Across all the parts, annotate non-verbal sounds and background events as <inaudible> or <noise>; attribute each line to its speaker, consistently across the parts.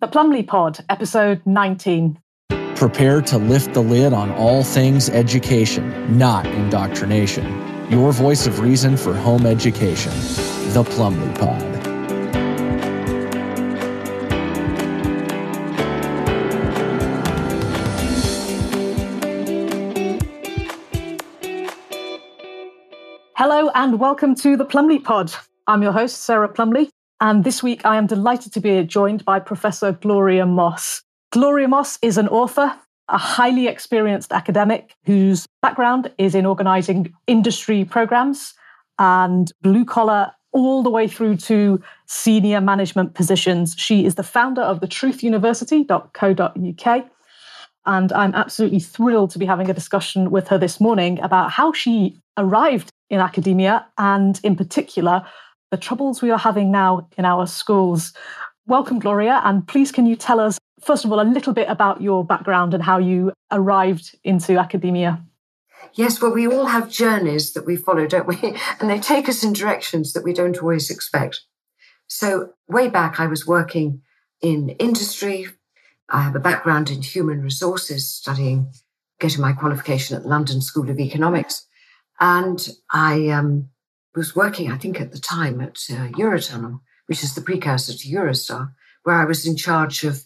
Speaker 1: The Plumley Pod, episode 19.
Speaker 2: Prepare to lift the lid on all things education, not indoctrination. Your voice of reason for home education. The Plumley Pod.
Speaker 1: Hello and welcome to the Plumley Pod. I'm your host, Sarah Plumley, and this week I am delighted to be joined by Professor Gloria Moss. Gloria Moss is an author, a highly experienced academic whose background is in organizing industry programs and blue collar all the way through to senior management positions. She is the founder of the truthuniversity.co.uk. And I'm absolutely thrilled to be having a discussion with her this morning about how she arrived in academia and, in particular, the troubles we are having now in our schools. Welcome, Gloria, and please can you tell us, first of all, a little bit about your background and how you arrived into academia?
Speaker 3: Yes, well, we all have journeys that we follow, don't we? <laughs> And they take us in directions that we don't always expect. So, way back, I was working in industry. I have a background in human resources, studying, getting my qualification at London School of Economics. And I um, was working, I think at the time, at uh, Eurotunnel, which is the precursor to Eurostar, where I was in charge of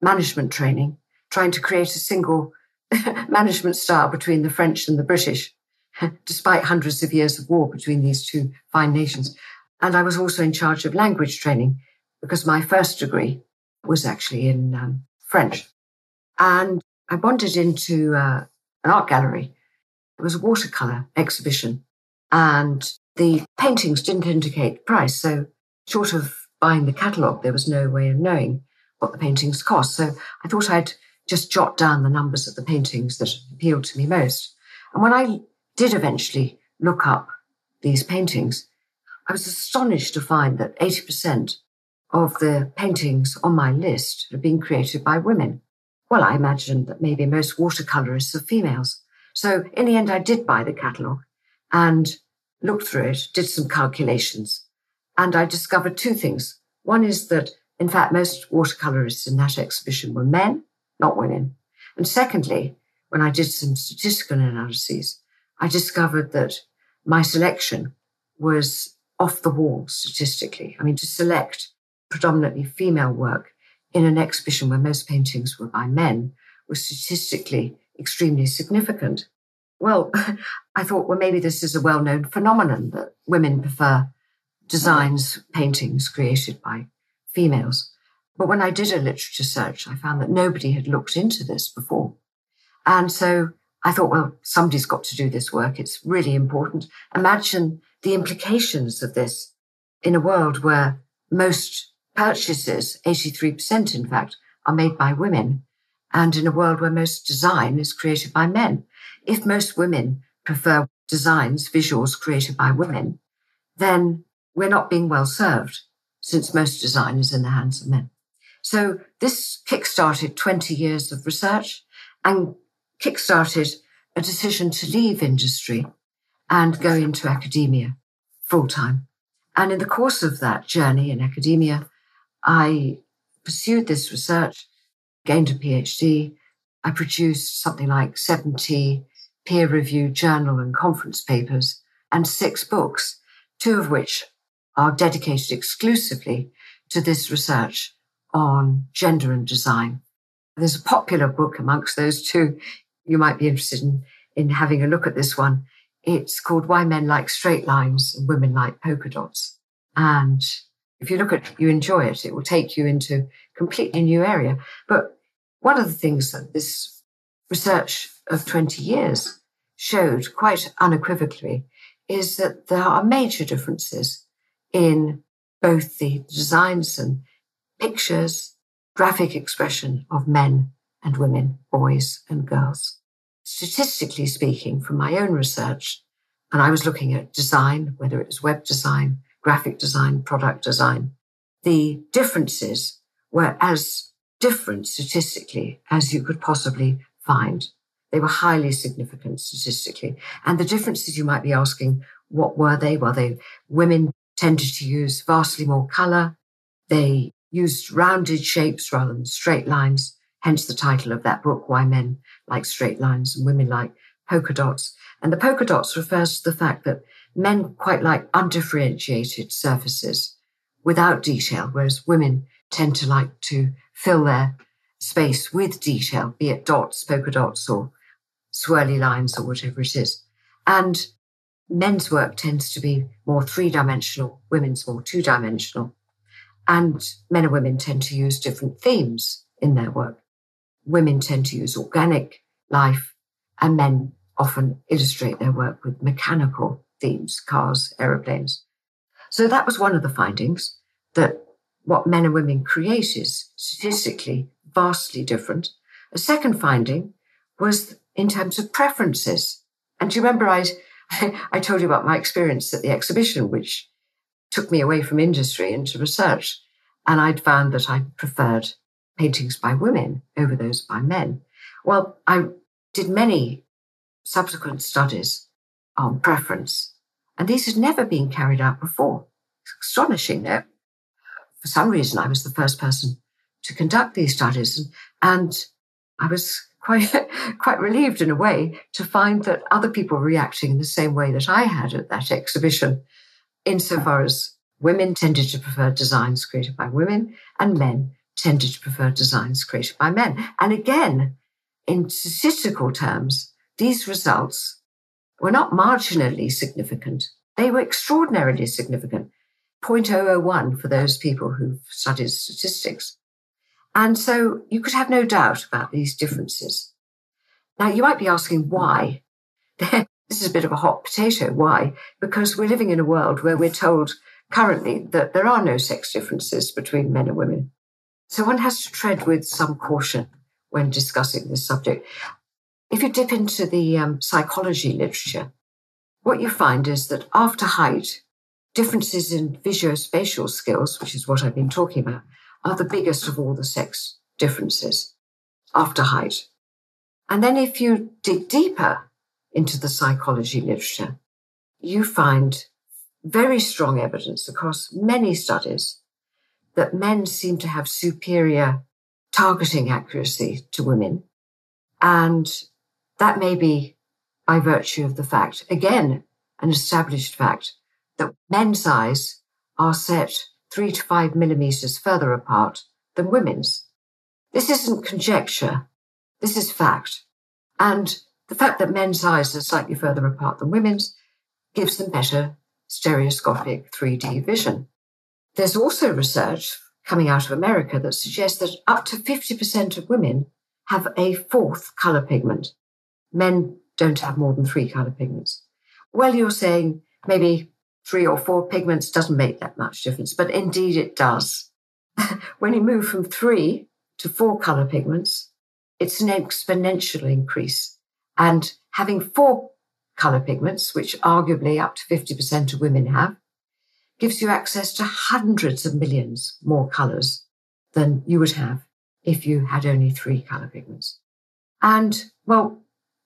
Speaker 3: management training, trying to create a single <laughs> management style between the French and the British, <laughs> despite hundreds of years of war between these two fine nations. And I was also in charge of language training because my first degree was actually in um, French. And I wandered into uh, an art gallery it was a watercolor exhibition and the paintings didn't indicate price. So short of buying the catalogue, there was no way of knowing what the paintings cost. So I thought I'd just jot down the numbers of the paintings that appealed to me most. And when I did eventually look up these paintings, I was astonished to find that 80% of the paintings on my list had been created by women. Well, I imagined that maybe most watercolorists are females. So in the end, I did buy the catalogue and looked through it, did some calculations, and I discovered two things. One is that, in fact, most watercolorists in that exhibition were men, not women. And secondly, when I did some statistical analyses, I discovered that my selection was off the wall statistically. I mean, to select predominantly female work in an exhibition where most paintings were by men was statistically extremely significant. Well, <laughs> I thought, well, maybe this is a well known phenomenon that women prefer designs, paintings created by females. But when I did a literature search, I found that nobody had looked into this before. And so I thought, well, somebody's got to do this work. It's really important. Imagine the implications of this in a world where most purchases, 83% in fact, are made by women and in a world where most design is created by men. If most women prefer designs, visuals created by women, then we're not being well served since most design is in the hands of men. So this kickstarted 20 years of research and kickstarted a decision to leave industry and go into academia full time. And in the course of that journey in academia, I pursued this research gained a PhD. I produced something like 70 peer reviewed journal and conference papers and six books, two of which are dedicated exclusively to this research on gender and design. There's a popular book amongst those two. You might be interested in, in having a look at this one. It's called Why Men Like Straight Lines and Women Like Polka Dots. And if you look at, you enjoy it, it will take you into completely new area. But one of the things that this research of 20 years showed quite unequivocally is that there are major differences in both the designs and pictures, graphic expression of men and women, boys and girls. Statistically speaking, from my own research, and I was looking at design, whether it was web design, graphic design, product design, the differences were as different statistically as you could possibly find. They were highly significant statistically. And the differences you might be asking, what were they? Well, they, women tended to use vastly more color. They used rounded shapes rather than straight lines, hence the title of that book, Why Men Like Straight Lines and Women Like Polka Dots. And the polka dots refers to the fact that men quite like undifferentiated surfaces without detail, whereas women tend to like to fill their space with detail, be it dots, polka dots, or swirly lines, or whatever it is. And men's work tends to be more three dimensional, women's more two dimensional. And men and women tend to use different themes in their work. Women tend to use organic life, and men often illustrate their work with mechanical themes, cars, aeroplanes. So that was one of the findings that what men and women create is statistically vastly different. A second finding was in terms of preferences. And do you remember I, <laughs> I told you about my experience at the exhibition, which took me away from industry into research. And I'd found that I preferred paintings by women over those by men. Well, I did many subsequent studies on preference, and these had never been carried out before. It's astonishing, no? For some reason, I was the first person to conduct these studies, and, and I was quite <laughs> quite relieved in a way to find that other people were reacting in the same way that I had at that exhibition, insofar as women tended to prefer designs created by women and men tended to prefer designs created by men. And again, in statistical terms, these results were not marginally significant. They were extraordinarily significant. 0.001 for those people who've studied statistics. And so you could have no doubt about these differences. Now, you might be asking why. <laughs> this is a bit of a hot potato. Why? Because we're living in a world where we're told currently that there are no sex differences between men and women. So one has to tread with some caution when discussing this subject. If you dip into the um, psychology literature, what you find is that after height, differences in visuospatial skills, which is what I've been talking about, are the biggest of all the sex differences after height. And then if you dig deeper into the psychology literature, you find very strong evidence across many studies that men seem to have superior targeting accuracy to women. And that may be by virtue of the fact, again, an established fact, that men's eyes are set three to five millimeters further apart than women's. This isn't conjecture. This is fact. And the fact that men's eyes are slightly further apart than women's gives them better stereoscopic 3D vision. There's also research coming out of America that suggests that up to 50% of women have a fourth color pigment. Men don't have more than three color pigments. Well, you're saying maybe three or four pigments doesn't make that much difference, but indeed it does. <laughs> when you move from three to four color pigments, it's an exponential increase. And having four color pigments, which arguably up to 50% of women have, gives you access to hundreds of millions more colors than you would have if you had only three color pigments. And well,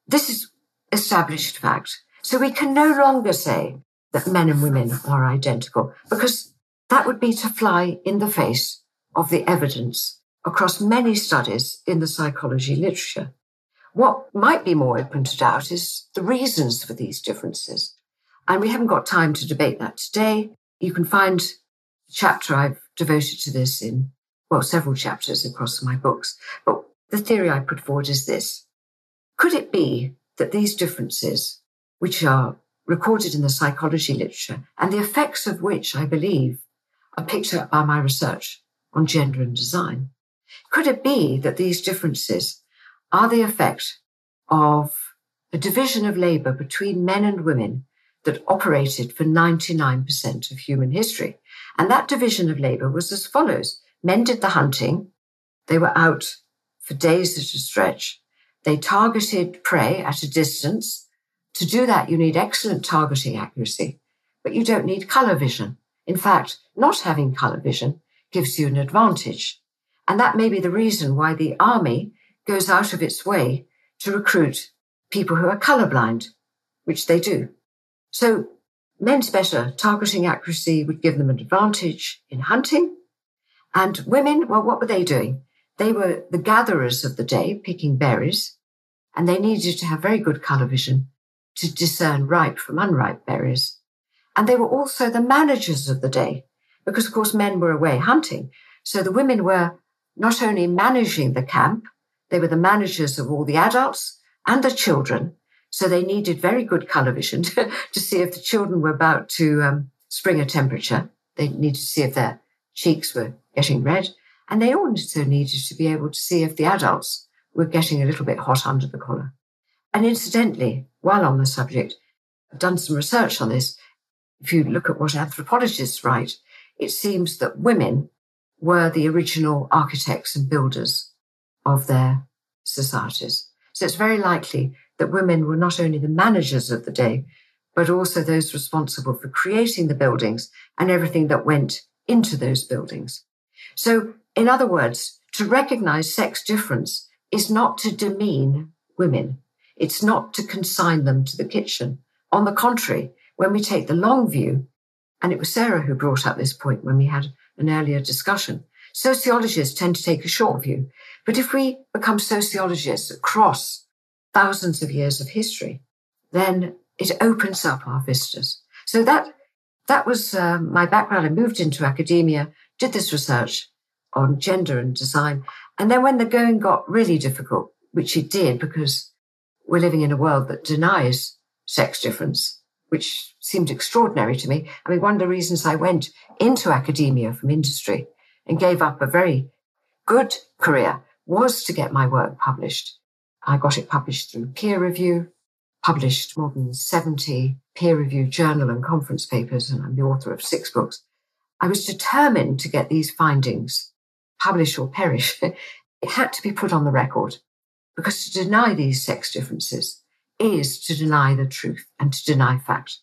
Speaker 3: this is established fact. So we can no longer say that men and women are identical because that would be to fly in the face of the evidence across many studies in the psychology literature. What might be more open to doubt is the reasons for these differences. And we haven't got time to debate that today. You can find a chapter I've devoted to this in, well, several chapters across my books. But the theory I put forward is this. Could it be that these differences, which are recorded in the psychology literature and the effects of which I believe are picked up by my research on gender and design. Could it be that these differences are the effect of a division of labor between men and women that operated for 99% of human history? And that division of labor was as follows. Men did the hunting. They were out for days at a stretch. They targeted prey at a distance to do that, you need excellent targeting accuracy, but you don't need color vision. In fact, not having color vision gives you an advantage. And that may be the reason why the army goes out of its way to recruit people who are colorblind, which they do. So men's better targeting accuracy would give them an advantage in hunting. And women, well, what were they doing? They were the gatherers of the day, picking berries, and they needed to have very good color vision to discern ripe from unripe berries. And they were also the managers of the day, because of course men were away hunting. So the women were not only managing the camp, they were the managers of all the adults and the children. So they needed very good color vision <laughs> to, to see if the children were about to um, spring a temperature. They needed to see if their cheeks were getting red. And they also needed to be able to see if the adults were getting a little bit hot under the collar. And incidentally, while on the subject, I've done some research on this. If you look at what anthropologists write, it seems that women were the original architects and builders of their societies. So it's very likely that women were not only the managers of the day, but also those responsible for creating the buildings and everything that went into those buildings. So, in other words, to recognize sex difference is not to demean women. It's not to consign them to the kitchen. On the contrary, when we take the long view, and it was Sarah who brought up this point when we had an earlier discussion, sociologists tend to take a short view. But if we become sociologists across thousands of years of history, then it opens up our vistas. So that that was uh, my background. I moved into academia, did this research on gender and design. And then when the going got really difficult, which it did because we're living in a world that denies sex difference, which seemed extraordinary to me. I mean, one of the reasons I went into academia from industry and gave up a very good career was to get my work published. I got it published through peer review, published more than 70 peer reviewed journal and conference papers, and I'm the author of six books. I was determined to get these findings published or perish. <laughs> it had to be put on the record because to deny these sex differences is to deny the truth and to deny fact.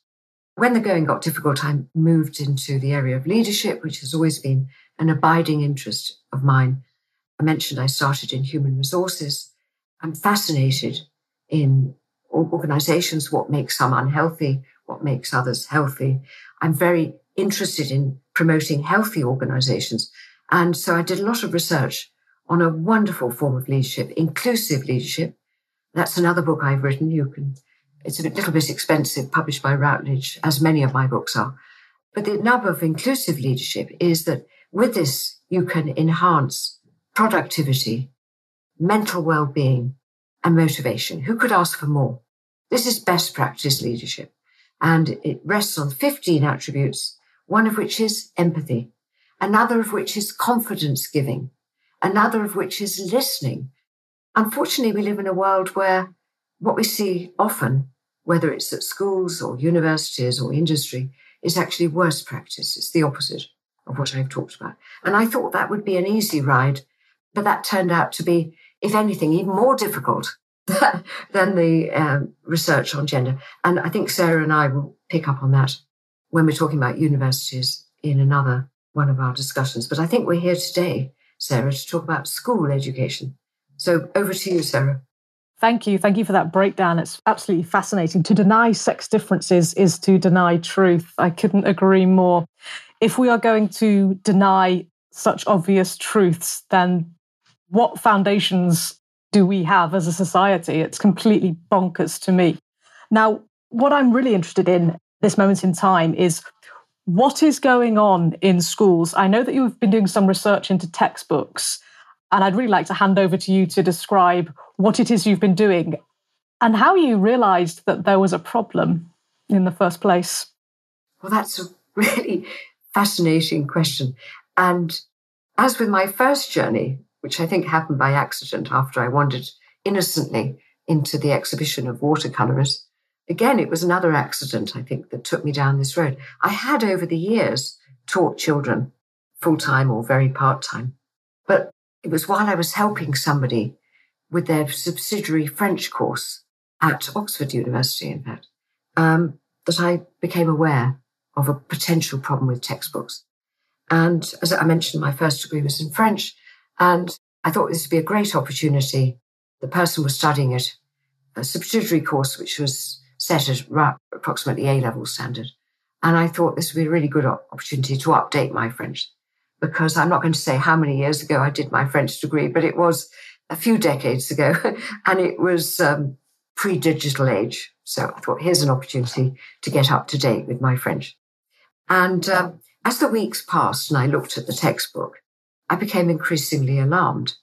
Speaker 3: When the going got difficult, I moved into the area of leadership, which has always been an abiding interest of mine. I mentioned I started in human resources. I'm fascinated in organizations, what makes some unhealthy, what makes others healthy. I'm very interested in promoting healthy organizations. And so I did a lot of research on a wonderful form of leadership, inclusive leadership. That's another book I've written. You can, it's a little bit expensive, published by Routledge, as many of my books are. But the nub of inclusive leadership is that with this, you can enhance productivity, mental well-being, and motivation. Who could ask for more? This is best practice leadership. And it rests on 15 attributes, one of which is empathy, another of which is confidence giving, another of which is listening. Unfortunately, we live in a world where what we see often, whether it's at schools or universities or industry, is actually worse practice. It's the opposite of what I've talked about. And I thought that would be an easy ride, but that turned out to be, if anything, even more difficult <laughs> than the um, research on gender. And I think Sarah and I will pick up on that when we're talking about universities in another one of our discussions. But I think we're here today, Sarah, to talk about school education. So over to you, Sarah.
Speaker 1: Thank you. Thank you for that breakdown. It's absolutely fascinating. To deny sex differences is to deny truth. I couldn't agree more. If we are going to deny such obvious truths, then what foundations do we have as a society? It's completely bonkers to me. Now, what I'm really interested in this moment in time is what is going on in schools. I know that you've been doing some research into textbooks, and I'd really like to hand over to you to describe what it is you've been doing and how you realized that there was a problem in the first place.
Speaker 3: Well, that's a really fascinating question. And as with my first journey, which I think happened by accident after I wandered innocently into the exhibition of watercolorists. Again, it was another accident, I think, that took me down this road. I had over the years taught children full time or very part time, but it was while I was helping somebody with their subsidiary French course at Oxford University, in fact, um, that I became aware of a potential problem with textbooks. And as I mentioned, my first degree was in French. And I thought this would be a great opportunity. The person was studying it, a subsidiary course, which was set at approximately A level standard. And I thought this would be a really good opportunity to update my French. because I'm not going to say how many years ago I did my French degree, but it was a few decades ago <laughs> and it was um, pre digital age. So I thought, here's an opportunity to get up to date with my French. And um, as the weeks passed and I looked at the textbook, I became increasingly alarmed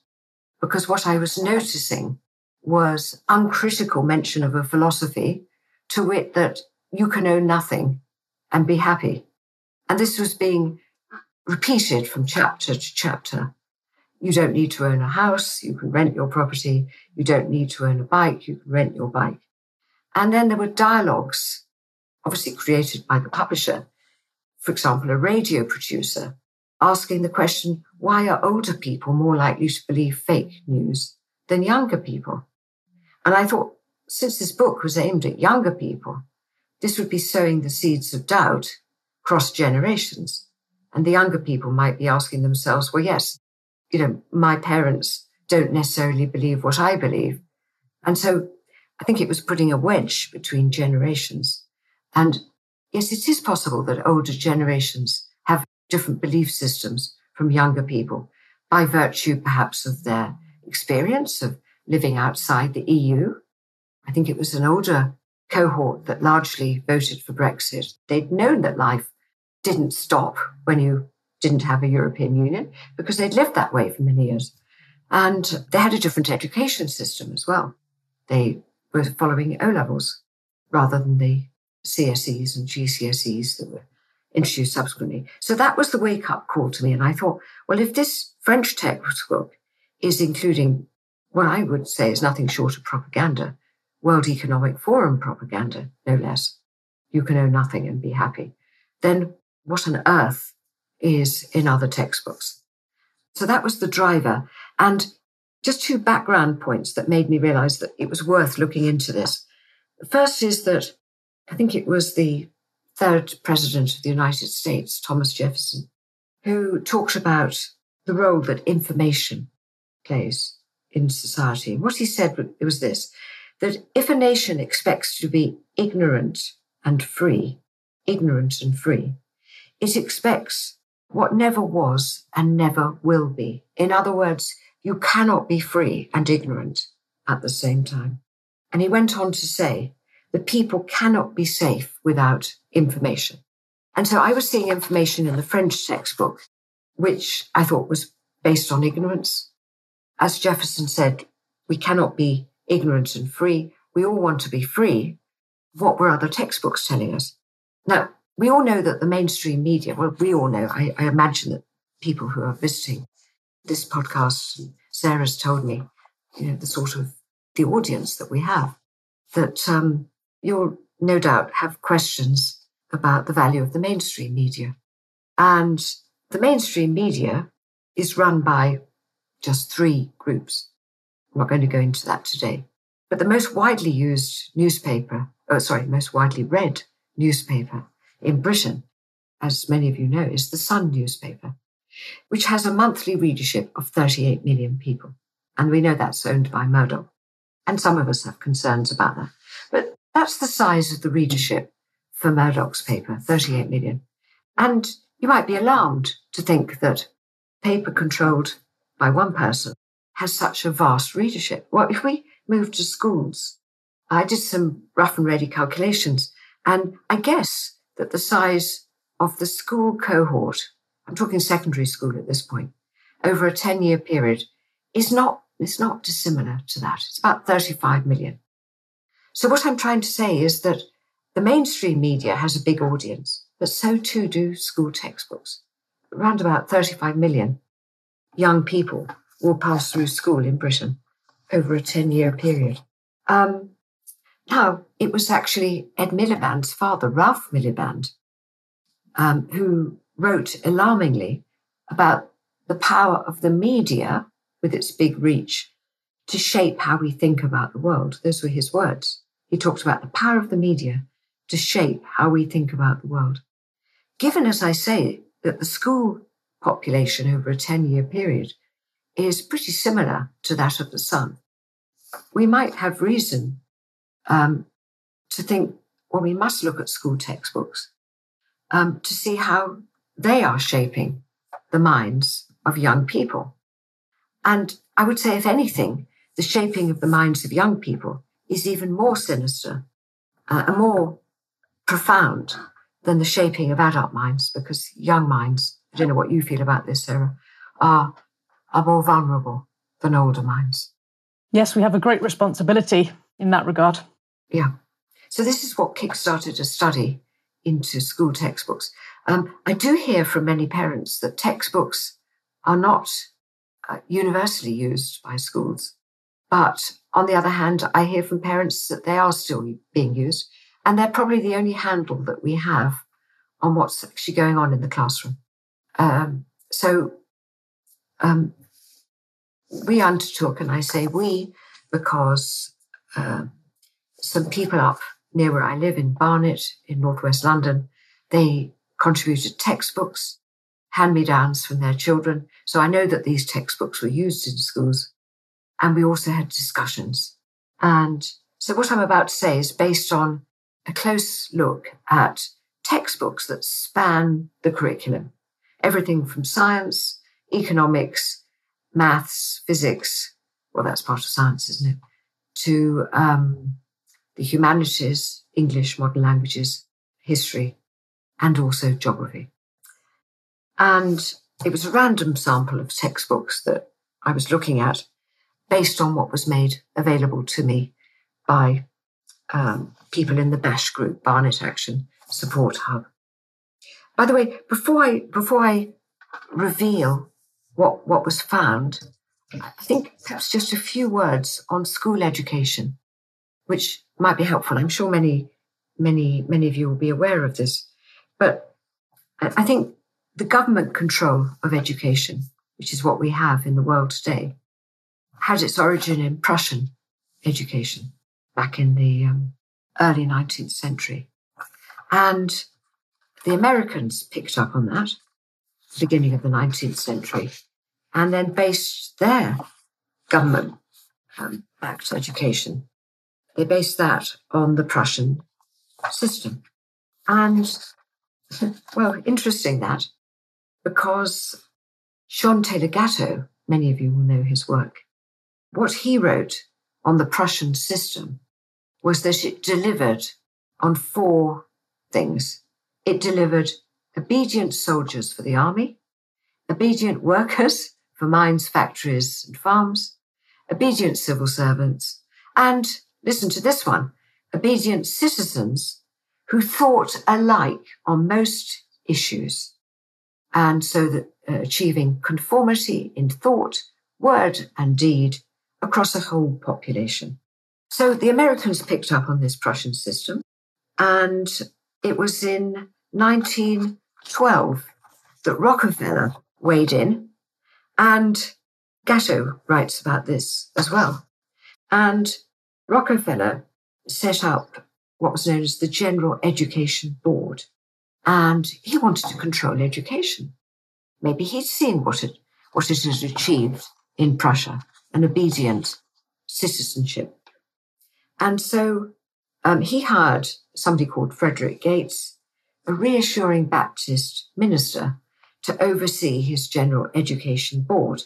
Speaker 3: because what I was noticing was uncritical mention of a philosophy, to wit, that you can own nothing and be happy. And this was being repeated from chapter to chapter. You don't need to own a house. You can rent your property. You don't need to own a bike. You can rent your bike. And then there were dialogues, obviously created by the publisher. For example, a radio producer asking the question, why are older people more likely to believe fake news than younger people? And I thought, since this book was aimed at younger people, this would be sowing the seeds of doubt cross generations. And the younger people might be asking themselves, well, yes, you know, my parents don't necessarily believe what I believe. And so I think it was putting a wedge between generations. And yes, it is possible that older generations have different belief systems from younger people by virtue perhaps of their experience of living outside the EU. I think it was an older cohort that largely voted for Brexit. They'd known that life didn't stop when you didn't have a European Union because they'd lived that way for many years. And they had a different education system as well. They were following O levels rather than the CSEs and GCSEs that were introduced subsequently. So that was the wake up call to me. And I thought, well, if this French textbook is including what I would say is nothing short of propaganda, World Economic Forum propaganda, no less, you can own nothing and be happy, then what on earth is in other textbooks? So that was the driver. And just two background points that made me realize that it was worth looking into this. First is that I think it was the third president of the United States, Thomas Jefferson, who talked about the role that information plays in society. What he said was this that if a nation expects to be ignorant and free, ignorant and free, it expects what never was and never will be. In other words, you cannot be free and ignorant at the same time. And he went on to say, the people cannot be safe without information. And so I was seeing information in the French textbook, which I thought was based on ignorance. As Jefferson said, we cannot be ignorant and free. We all want to be free. What were other textbooks telling us? Now, we all know that the mainstream media, well, we all know, I, I imagine that people who are visiting this podcast, Sarah's told me, you know, the sort of the audience that we have, that um, you'll no doubt have questions about the value of the mainstream media. And the mainstream media is run by just three groups. I'm not going to go into that today. But the most widely used newspaper, oh, sorry, most widely read newspaper in Britain, as many of you know, is the Sun newspaper, which has a monthly readership of 38 million people. And we know that's owned by Murdoch. And some of us have concerns about that. But that's the size of the readership for Murdoch's paper, 38 million. And you might be alarmed to think that paper controlled by one person has such a vast readership. Well, if we move to schools, I did some rough and ready calculations, and I guess that the size of the school cohort, I'm talking secondary school at this point, over a 10 year period is not, is not dissimilar to that. It's about 35 million. So what I'm trying to say is that the mainstream media has a big audience, but so too do school textbooks. Around about 35 million young people will pass through school in Britain over a 10 year period. Um, now, it was actually Ed Miliband's father, Ralph Miliband, um, who wrote alarmingly about the power of the media with its big reach to shape how we think about the world. Those were his words. He talked about the power of the media to shape how we think about the world. Given, as I say, that the school population over a 10 year period is pretty similar to that of the sun, we might have reason um, to think, well, we must look at school textbooks um, to see how they are shaping the minds of young people. And I would say, if anything, the shaping of the minds of young people is even more sinister uh, and more profound than the shaping of adult minds because young minds, I don't know what you feel about this, Sarah, are, are more vulnerable than older minds.
Speaker 1: Yes, we have a great responsibility in that regard.
Speaker 3: Yeah. So this is what kickstarted a study into school textbooks. Um, I do hear from many parents that textbooks are not uh, universally used by schools. But on the other hand, I hear from parents that they are still being used. And they're probably the only handle that we have on what's actually going on in the classroom. Um, so um, we undertook, and I say we because uh, some people up near where I live in Barnet in northwest London, they contributed textbooks, hand me downs from their children. So I know that these textbooks were used in schools. And we also had discussions. And so what I'm about to say is based on a close look at textbooks that span the curriculum. Everything from science, economics, maths, physics, well, that's part of science, isn't it? To um, the humanities, English, modern languages, history, and also geography. And it was a random sample of textbooks that I was looking at based on what was made available to me by um, people in the BASH group, Barnet Action Support Hub. By the way, before I before I reveal what what was found, I think perhaps just a few words on school education, which might be helpful. I'm sure many many many of you will be aware of this, but I think the government control of education, which is what we have in the world today, had its origin in Prussian education back in the um, early 19th century. And the Americans picked up on that, beginning of the 19th century, and then based their government um, backed education. They based that on the Prussian system. And, <laughs> well, interesting that, because John Taylor Gatto, many of you will know his work, what he wrote on the Prussian system was that it delivered on four things. It delivered obedient soldiers for the army, obedient workers for mines, factories, and farms, obedient civil servants, and listen to this one obedient citizens who thought alike on most issues. And so that uh, achieving conformity in thought, word, and deed across a whole population. So the Americans picked up on this Prussian system, and it was in 1912 that Rockefeller weighed in, and Gatto writes about this as well. And Rockefeller set up what was known as the General Education Board, and he wanted to control education. Maybe he'd seen what it, what it had achieved in Prussia, an obedient citizenship. And so um, he hired somebody called Frederick Gates, a reassuring Baptist minister, to oversee his general education board.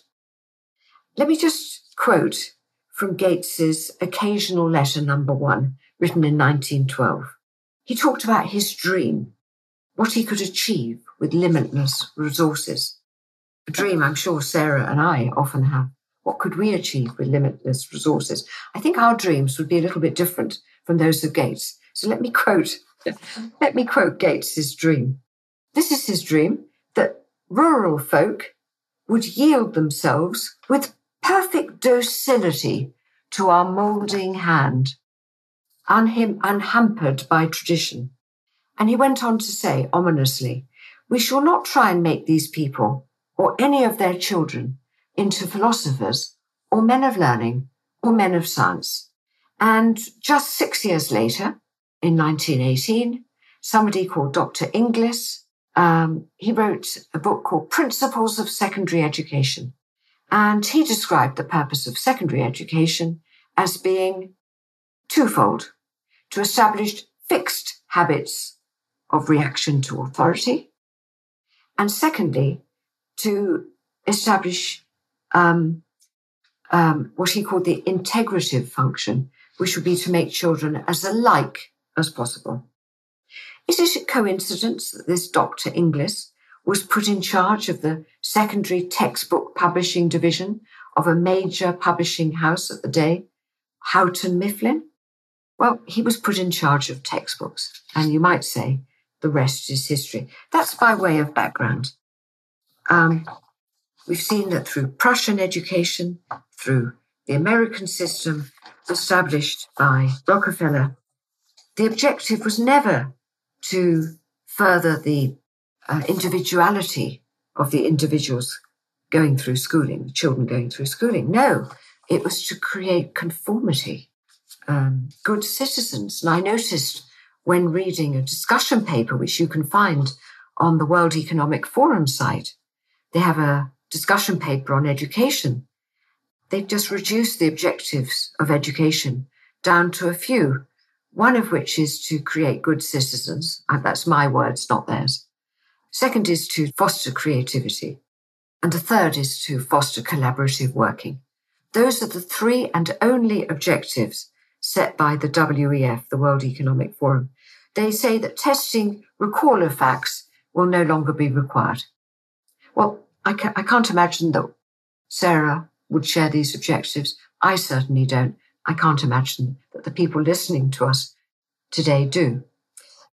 Speaker 3: Let me just quote from Gates's occasional letter number one, written in 1912. He talked about his dream, what he could achieve with limitless resources. A dream I'm sure Sarah and I often have. What could we achieve with limitless resources? I think our dreams would be a little bit different from those of Gates. So let me quote, <laughs> let me quote Gates's dream. This is his dream rural folk would yield themselves with perfect docility to our moulding hand, unhim- unhampered by tradition. And he went on to say ominously, we shall not try and make these people or any of their children into philosophers or men of learning or men of science. And just six years later, in 1918, somebody called Dr. Inglis, um, he wrote a book called Principles of Secondary Education. And he described the purpose of secondary education as being twofold to establish fixed habits of reaction to authority. And secondly, to establish um, um, what he called the integrative function, which would be to make children as alike as possible. Is it a coincidence that this Dr. Inglis was put in charge of the secondary textbook publishing division of a major publishing house at the day, Houghton Mifflin? Well, he was put in charge of textbooks, and you might say the rest is history. That's by way of background. Um, we've seen that through Prussian education, through the American system established by Rockefeller, the objective was never to further the uh, individuality of the individuals going through schooling, children going through schooling. No, it was to create conformity, um, good citizens. And I noticed when reading a discussion paper, which you can find on the World Economic Forum site, they have a discussion paper on education. They've just reduced the objectives of education down to a few, one of which is to create good citizens. And That's my words, not theirs. Second is to foster creativity. And the third is to foster collaborative working. Those are the three and only objectives set by the WEF, the World Economic Forum. They say that testing recaller facts will no longer be required. Well, I, ca- I can't imagine that Sarah would share these objectives. I certainly don't. I can't imagine that the people listening to us today do.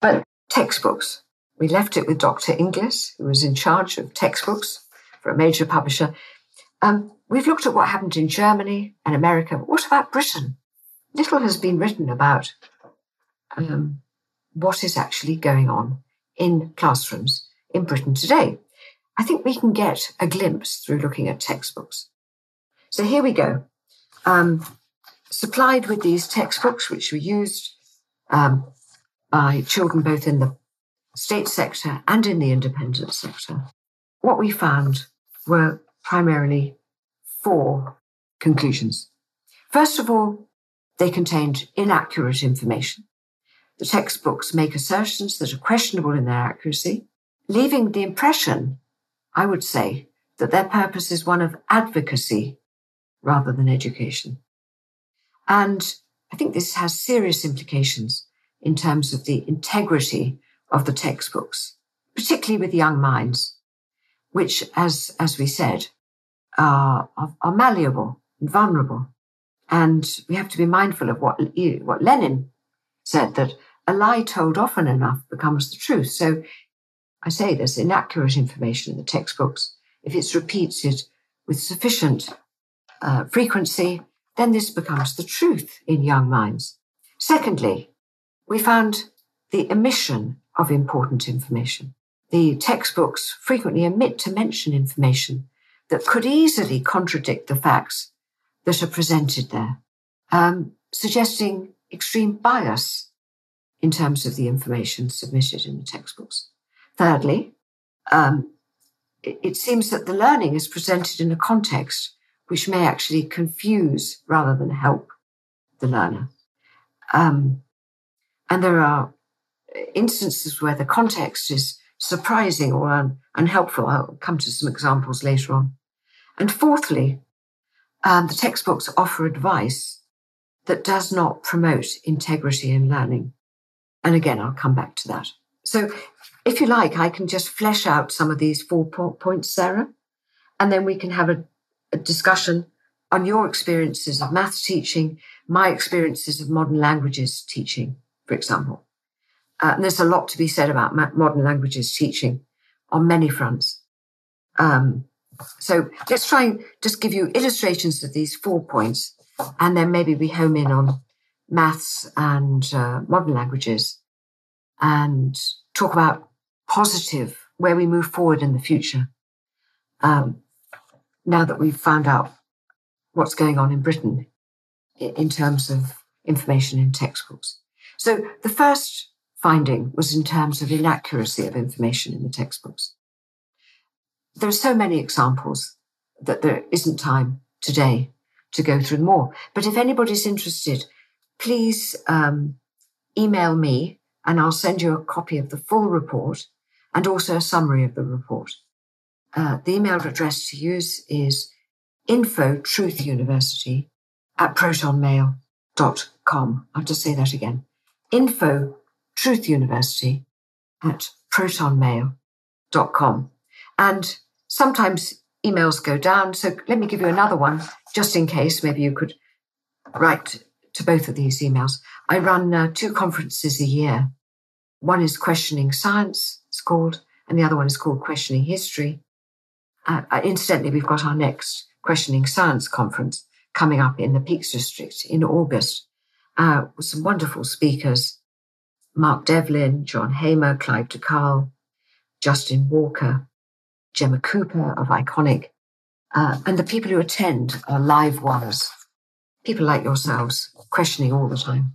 Speaker 3: But textbooks, we left it with Dr. Inglis, who was in charge of textbooks for a major publisher. Um, we've looked at what happened in Germany and America, what about Britain? Little has been written about um, what is actually going on in classrooms in Britain today. I think we can get a glimpse through looking at textbooks. So here we go. Um, supplied with these textbooks, which were used um, by children both in the state sector and in the independent sector, what we found were primarily four conclusions. First of all, they contained inaccurate information. The textbooks make assertions that are questionable in their accuracy, leaving the impression, I would say, that their purpose is one of advocacy rather than education. And I think this has serious implications in terms of the integrity of the textbooks, particularly with young minds, which, as, as we said, are, are, malleable and vulnerable. And we have to be mindful of what, what Lenin said, that a lie told often enough becomes the truth. So I say there's inaccurate information in the textbooks. If it's repeated with sufficient uh, frequency, then this becomes the truth in young minds. Secondly, we found the omission of important information. The textbooks frequently omit to mention information that could easily contradict the facts that are presented there, um, suggesting extreme bias in terms of the information submitted in the textbooks. Thirdly, um, it, it seems that the learning is presented in a context which may actually confuse rather than help the learner. Um, and there are instances where the context is surprising or un- unhelpful. I'll come to some examples later on. And fourthly, um, the textbooks offer advice that does not promote integrity in learning. And again, I'll come back to that. So, if you like, I can just flesh out some of these four po- points, Sarah, and then we can have a, a discussion on your experiences of maths teaching, my experiences of modern languages teaching, for example. Uh, and there's a lot to be said about modern languages teaching on many fronts. Um, so let's try and just give you illustrations of these four points, and then maybe we home in on maths and uh, modern languages and talk about positive, where we move forward in the future. Um, now that we've found out what's going on in Britain in terms of information in textbooks. So the first finding was in terms of inaccuracy of information in the textbooks. There are so many examples that there isn't time today to go through more. But if anybody's interested, please um, email me and I'll send you a copy of the full report and also a summary of the report. Uh, the email address to use is info truth university at protonmail.com. I'll just say that again. Info truth university at protonmail.com. And sometimes emails go down. So let me give you another one just in case. Maybe you could write to both of these emails. I run uh, two conferences a year. One is Questioning Science, it's called, and the other one is called Questioning History. Uh, incidentally, we've got our next Questioning Science conference coming up in the Peaks District in August uh, with some wonderful speakers Mark Devlin, John Hamer, Clive de Carle, Justin Walker, Gemma Cooper of Iconic. Uh, and the people who attend are live ones, people like yourselves, questioning all the time.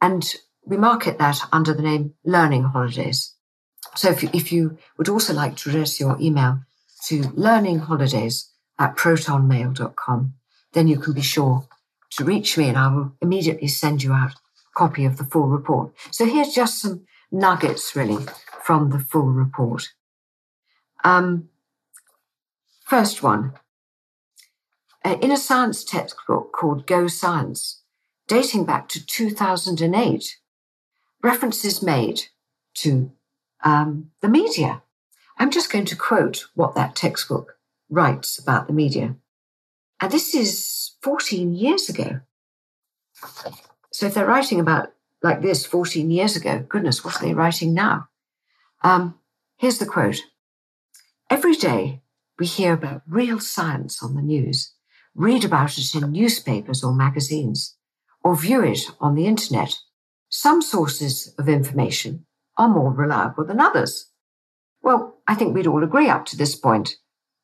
Speaker 3: And we market that under the name Learning Holidays. So if you, if you would also like to address your email to learningholidays at protonmail.com, then you can be sure to reach me and I will immediately send you out a copy of the full report. So here's just some nuggets really from the full report. Um, first one. Uh, in a science textbook called Go Science, dating back to 2008, references made to um, the media. I'm just going to quote what that textbook writes about the media. And this is 14 years ago. So if they're writing about like this 14 years ago, goodness, what are they writing now? Um, here's the quote. Every day we hear about real science on the news, read about it in newspapers or magazines, or view it on the internet. Some sources of information are more reliable than others. Well, I think we'd all agree up to this point,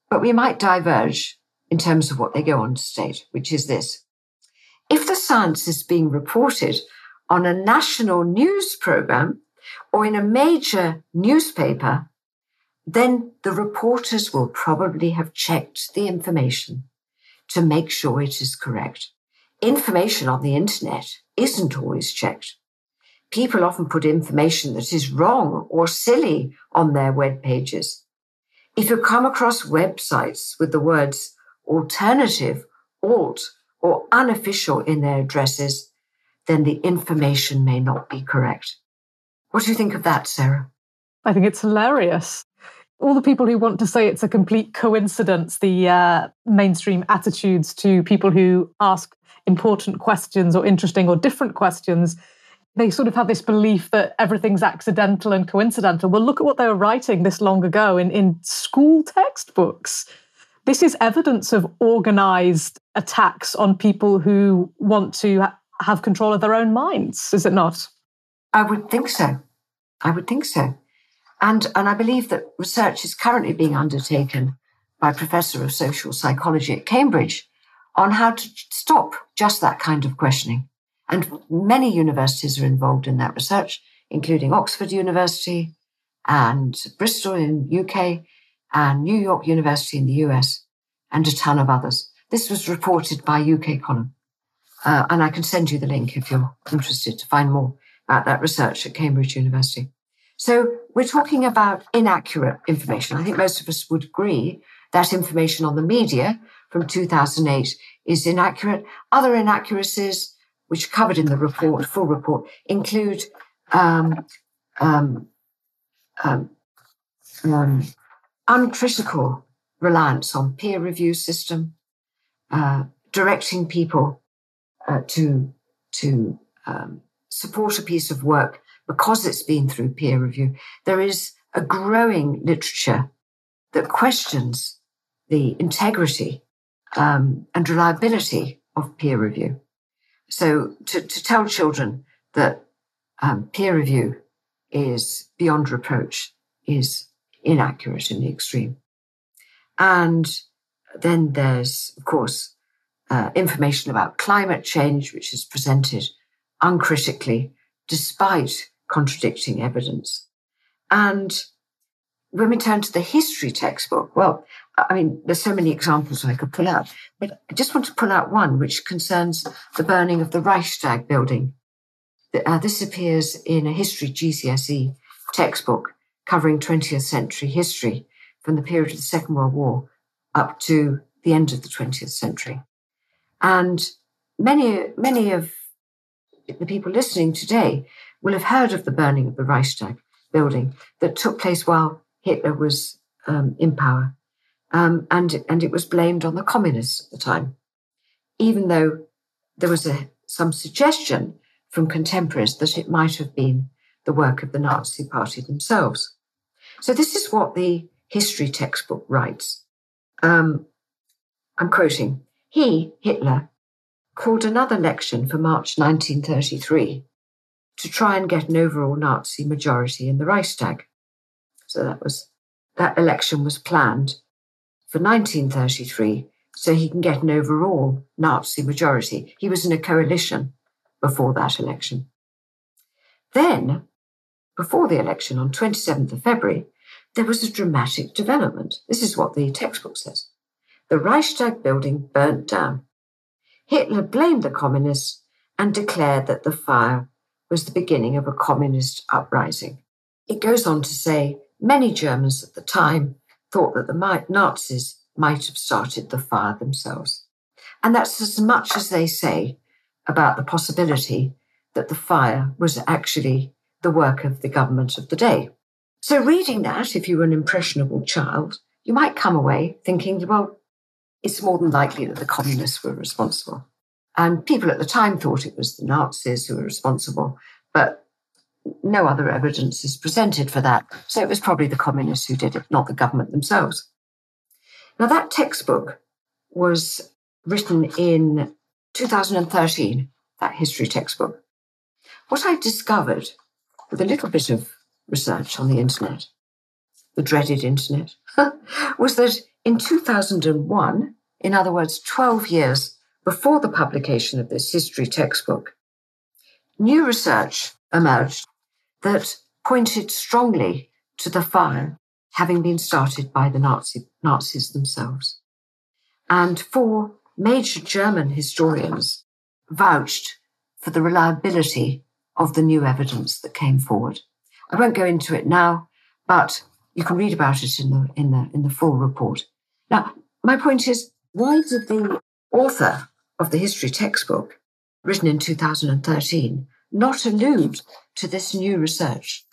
Speaker 3: but we might diverge in terms of what they go on to state, which is this. If the science is being reported on a national news program or in a major newspaper, then the reporters will probably have checked the information to make sure it is correct. Information on the internet isn't always checked. People often put information that is wrong or silly on their web pages. If you come across websites with the words alternative, alt, or unofficial in their addresses, then the information may not be correct. What do you think of that, Sarah?
Speaker 1: I think it's hilarious. All the people who want to say it's a complete coincidence, the uh, mainstream attitudes to people who ask important questions or interesting or different questions they sort of have this belief that everything's accidental and coincidental. Well, look at what they were writing this long ago in, in school textbooks. This is evidence of organized attacks on people who want to ha- have control of their own minds, is it not?
Speaker 3: I would think so. I would think so. And, and I believe that research is currently being undertaken by a professor of social psychology at Cambridge on how to stop just that kind of questioning. And many universities are involved in that research, including Oxford University and Bristol in UK and New York University in the US and a ton of others. This was reported by UK Column. Uh, and I can send you the link if you're interested to find more about that research at Cambridge University. So we're talking about inaccurate information. I think most of us would agree that information on the media from 2008 is inaccurate. Other inaccuracies which are covered in the report, full report, include um, um, um, um, uncritical reliance on peer review system, uh, directing people uh, to to um, support a piece of work because it's been through peer review. There is a growing literature that questions the integrity um, and reliability of peer review. So to, to tell children that um, peer review is beyond reproach is inaccurate in the extreme. And then there's, of course, uh, information about climate change, which is presented uncritically despite contradicting evidence. And when we turn to the history textbook, well, I mean, there's so many examples I could pull out, but I just want to pull out one which concerns the burning of the Reichstag building. Uh, this appears in a history GCSE textbook covering 20th century history from the period of the Second World War up to the end of the 20th century. And many, many of the people listening today will have heard of the burning of the Reichstag building that took place while Hitler was um, in power. Um, and, and it was blamed on the communists at the time, even though there was a, some suggestion from contemporaries that it might have been the work of the Nazi Party themselves. So this is what the history textbook writes. Um, I'm quoting. He, Hitler, called another election for March 1933 to try and get an overall Nazi majority in the Reichstag. So that was that election was planned for 1933 so he can get an overall Nazi majority. He was in a coalition before that election. Then, before the election on 27th of February, there was a dramatic development. This is what the textbook says. The Reichstag building burnt down. Hitler blamed the communists and declared that the fire was the beginning of a communist uprising. It goes on to say many Germans at the time thought that the Nazis might have started the fire themselves. And that's as much as they say about the possibility that the fire was actually the work of the government of the day. So, reading that, if you were an impressionable child, you might come away thinking, well, it's more than likely that the communists were responsible. And people at the time thought it was the Nazis who were responsible, but no other evidence is presented for that. So it was probably the communists who did it, not the government themselves. Now, that textbook was written in 2013, that history textbook. What I discovered with a little bit of research on the internet, the dreaded internet, <laughs> was that in 2001, in other words, 12 years before the publication of this history textbook, new research emerged that pointed strongly to the fire having been started by the Nazi, Nazis themselves. And four major German historians vouched for the reliability of the new evidence that came forward. I won't go into it now, but you can read about it in the, in the, in the full report. Now, my point is, why did the author of the history textbook, written in 2013, not allude to this new research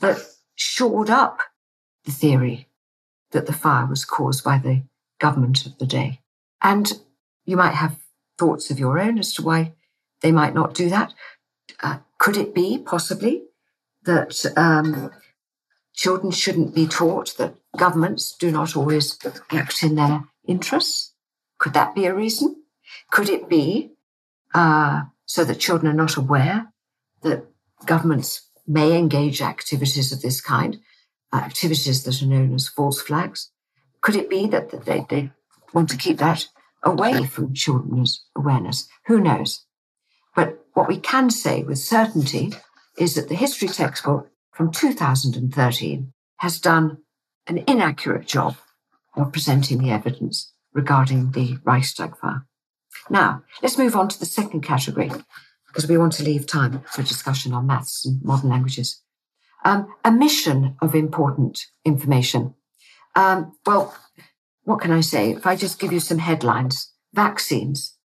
Speaker 3: that shored up the theory that the fire was caused by the government of the day. And you might have thoughts of your own as to why they might not do that. Uh, could it be possibly that um, children shouldn't be taught that governments do not always act in their interests? Could that be a reason? Could it be uh, so that children are not aware that governments may engage activities of this kind, uh, activities that are known as false flags? Could it be that, that they, they want to keep that away from children's awareness? Who knows? But what we can say with certainty is that the history textbook from 2013 has done an inaccurate job of presenting the evidence regarding the Reichstag fire. Now, let's move on to the second category, because we want to leave time for discussion on maths and modern languages. Um, omission of important information. Um, well, what can I say? If I just give you some headlines, vaccines.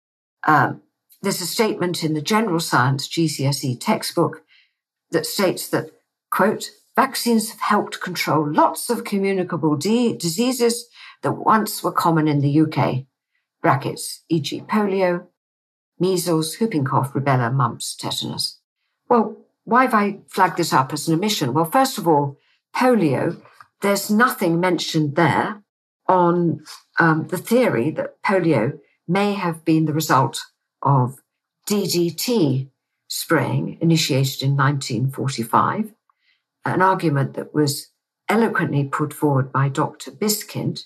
Speaker 3: Um, there's a statement in the General Science GCSE textbook that states that, quote, vaccines have helped control lots of communicable de- diseases that once were common in the UK, brackets, e.g., polio, measles, whooping cough, rubella, mumps, tetanus. Well, why have I flagged this up as an omission? Well, first of all, polio, there's nothing mentioned there on um, the theory that polio may have been the result of DDT spraying initiated in 1945, an argument that was eloquently put forward by Dr. Biskind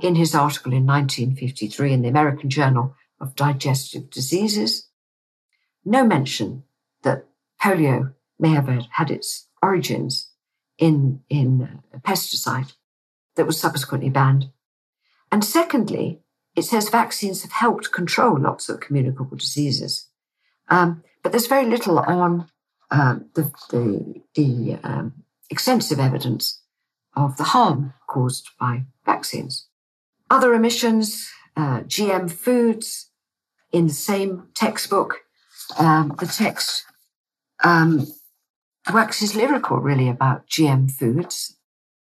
Speaker 3: in his article in 1953 in the American Journal of Digestive Diseases. No mention that polio may have had its origins in, in a pesticide that was subsequently banned. And secondly, it says vaccines have helped control lots of communicable diseases. Um, but there's very little on um, the, the, the um, extensive evidence of the harm caused by vaccines. Other emissions, uh, GM foods, in the same textbook, um, the text um, waxes lyrical really about GM foods.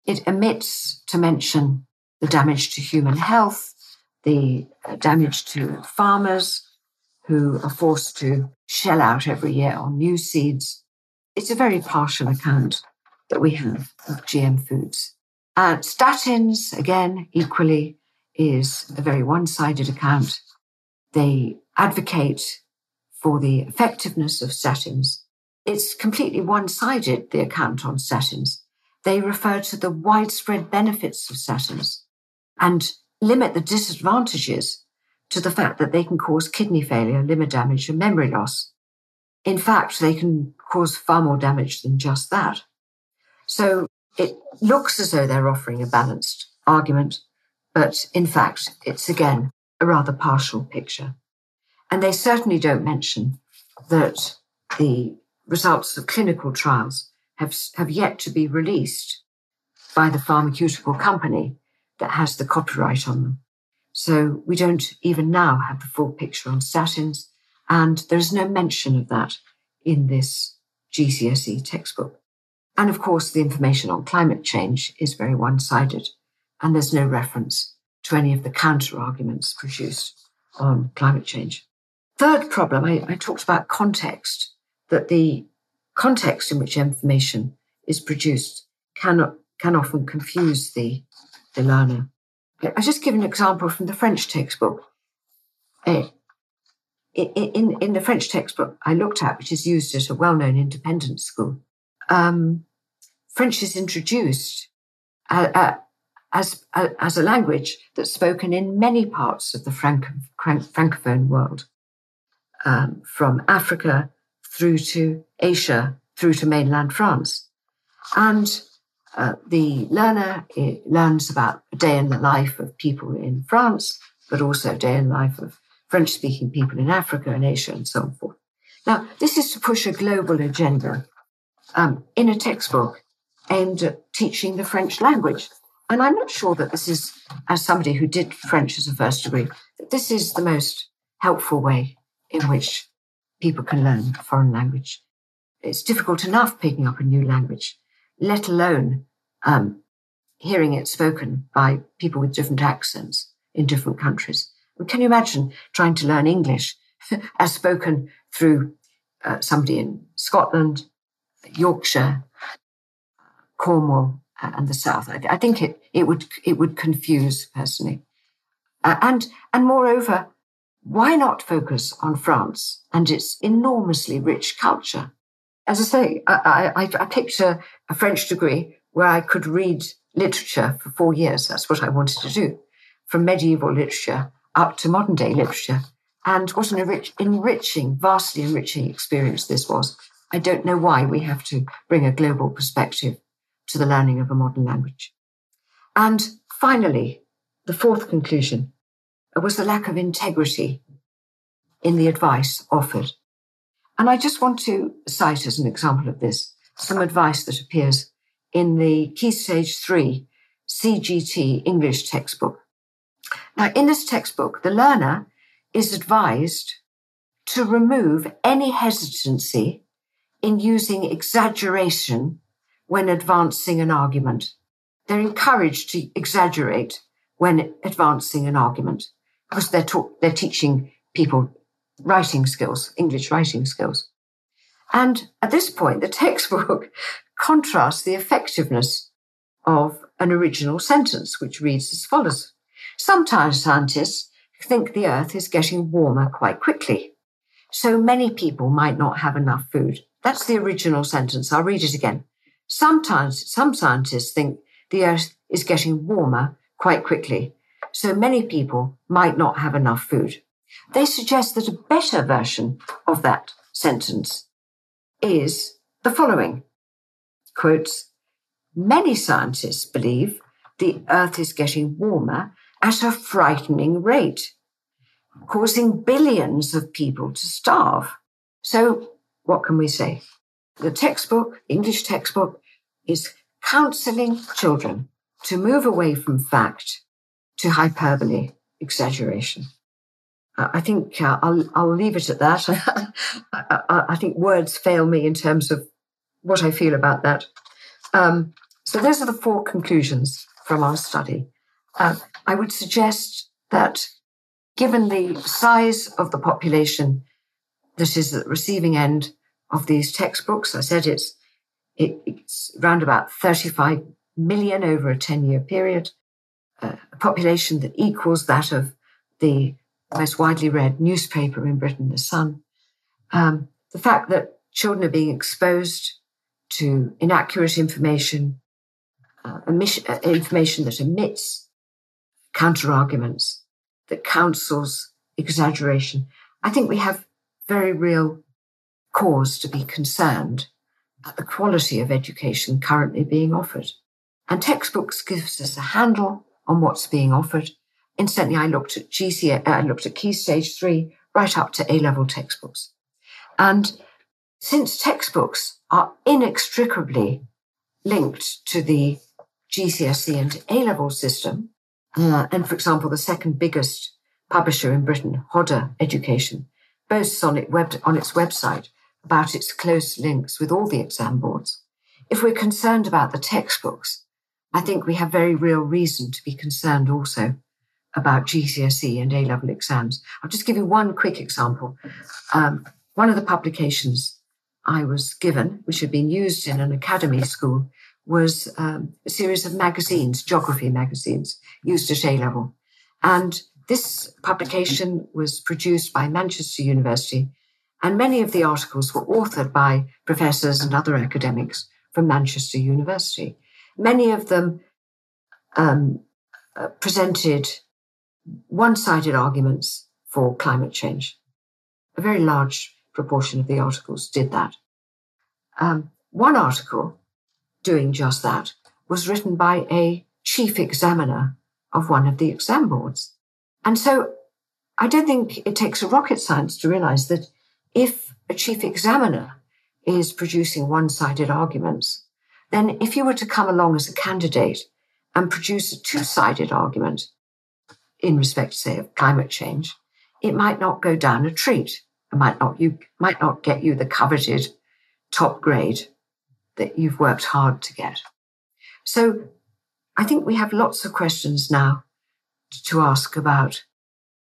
Speaker 3: It omits to mention the damage to human health, the damage to farmers who are forced to shell out every year on new seeds. It's a very partial account that we have of GM foods. Uh, statins, again, equally, is a very one sided account. They advocate for the effectiveness of statins. It's completely one sided, the account on statins. They refer to the widespread benefits of statins and limit the disadvantages to the fact that they can cause kidney failure, liver damage, and memory loss. In fact, they can cause far more damage than just that. So it looks as though they're offering a balanced argument, but in fact, it's again a rather partial picture. And they certainly don't mention that the results of clinical trials have, have yet to be released by the pharmaceutical company that has the copyright on them. So we don't even now have the full picture on statins, and there's no mention of that in this GCSE textbook. And of course, the information on climate change is very one sided, and there's no reference to any of the counter arguments produced on climate change. Third problem, I, I talked about context, that the context in which information is produced can, can often confuse the the learner. I'll just give an example from the French textbook. Uh, in, in the French textbook I looked at, which is used at a well known independent school, um, French is introduced uh, uh, as, uh, as a language that's spoken in many parts of the Franco- Francophone world, um, from Africa through to Asia, through to mainland France. And uh, the learner learns about a day in the life of people in France, but also a day in the life of French speaking people in Africa and Asia and so forth. Now, this is to push a global agenda um, in a textbook aimed at teaching the French language. And I'm not sure that this is, as somebody who did French as a first degree, that this is the most helpful way in which people can learn a foreign language. It's difficult enough picking up a new language let alone um, hearing it spoken by people with different accents in different countries. can you imagine trying to learn English <laughs> as spoken through uh, somebody in Scotland, Yorkshire, Cornwall, and the South? I, I, think it, it would it would confuse personally, uh, and and moreover, why not focus on France and its enormously rich culture? as I say, I, I, I picked a, a, French degree where I could read literature for four years. That's what I wanted to do, from medieval literature up to modern day literature. And what an enrich, enriching, vastly enriching experience this was. I don't know why we have to bring a global perspective to the learning of a modern language. And finally, the fourth conclusion was the lack of integrity in the advice offered and I just want to cite as an example of this some advice that appears in the Key Stage 3 CGP English textbook. Now, in this textbook, the learner is advised to remove any hesitancy in using exaggeration when advancing an argument. They're encouraged to exaggerate when advancing an argument because they're, ta- they're teaching people writing skills, English writing skills. And at this point, the textbook <laughs> contrasts the effectiveness of an original sentence, which reads as follows. Sometimes scientists think the earth is getting warmer quite quickly. So many people might not have enough food. That's the original sentence. I'll read it again. Sometimes some scientists think the earth is getting warmer quite quickly. So many people might not have enough food. They suggest that a better version of that sentence is the following quotes, many scientists believe the earth is getting warmer at a frightening rate, causing billions of people to starve. So what can we say? The textbook, English textbook, is counseling children to move away from fact to hyperbole, exaggeration. I think uh, I'll, I'll leave it at that. <laughs> I, I, I, think words fail me in terms of what I feel about that. Um, so those are the four conclusions from our study. Uh, I would suggest that given the size of the population that is at the receiving end of these textbooks, I said it's, it, it's around about 35 million over a 10 year period, uh, a population that equals that of the most widely read newspaper in Britain, The Sun. Um, the fact that children are being exposed to inaccurate information, uh, uh, information that omits counter arguments, that counsels exaggeration. I think we have very real cause to be concerned at the quality of education currently being offered. And textbooks gives us a handle on what's being offered. Incidentally, I looked at GCSE, I looked at Key Stage 3 right up to A-level textbooks. And since textbooks are inextricably linked to the GCSE and A-level system, uh, and for example, the second biggest publisher in Britain, Hodder Education, boasts on, it web, on its website about its close links with all the exam boards. If we're concerned about the textbooks, I think we have very real reason to be concerned also about GCSE and A level exams. I'll just give you one quick example. Um, one of the publications I was given, which had been used in an academy school, was um, a series of magazines, geography magazines, used at A level. And this publication was produced by Manchester University, and many of the articles were authored by professors and other academics from Manchester University. Many of them um, uh, presented one sided arguments for climate change. A very large proportion of the articles did that. Um, one article doing just that was written by a chief examiner of one of the exam boards. And so I don't think it takes a rocket science to realize that if a chief examiner is producing one sided arguments, then if you were to come along as a candidate and produce a two sided argument in respect, say, of climate change, it might not go down a treat. It might not, you might not get you the coveted top grade that you've worked hard to get. So I think we have lots of questions now to ask about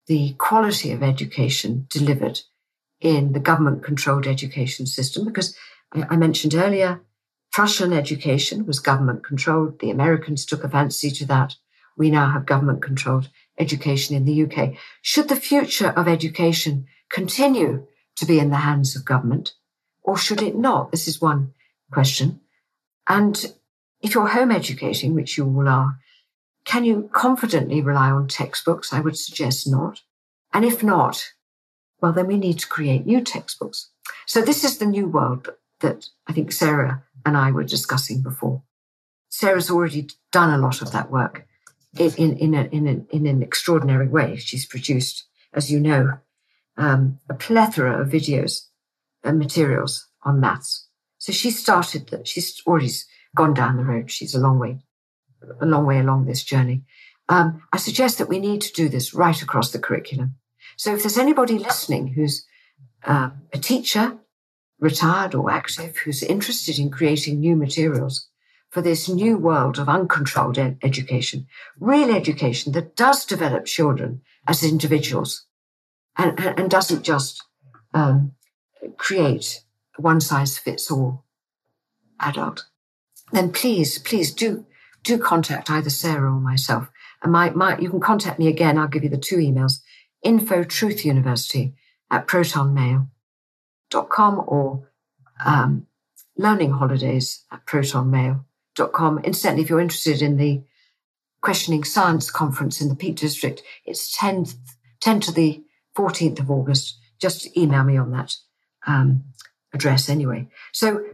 Speaker 3: the quality of education delivered in the government controlled education system, because I mentioned earlier, Prussian education was government controlled. The Americans took a fancy to that. We now have government controlled education in the UK. Should the future of education continue to be in the hands of government or should it not? This is one question. And if you're home educating, which you all are, can you confidently rely on textbooks? I would suggest not. And if not, well, then we need to create new textbooks. So this is the new world that I think Sarah and I were discussing before. Sarah's already done a lot of that work in, in, in, a, in, a, in an extraordinary way. She's produced, as you know, um, a plethora of videos and materials on maths. So she started that. She's already gone down the road. She's a long way, a long way along this journey. Um, I suggest that we need to do this right across the curriculum. So if there's anybody listening who's uh, a teacher, retired or active, who's interested in creating new materials for this new world of uncontrolled ed- education, real education that does develop children as individuals and, and doesn't just um, create one size fits all adult, then please, please do do contact either Sarah or myself. And my, my you can contact me again. I'll give you the two emails: info truth university at protonmail.com or um, learning holidays at protonmail.com. Incidentally, if you're interested in the questioning science conference in the Peak District, it's 10, 10 to the 14th of August. Just email me on that um, address anyway. So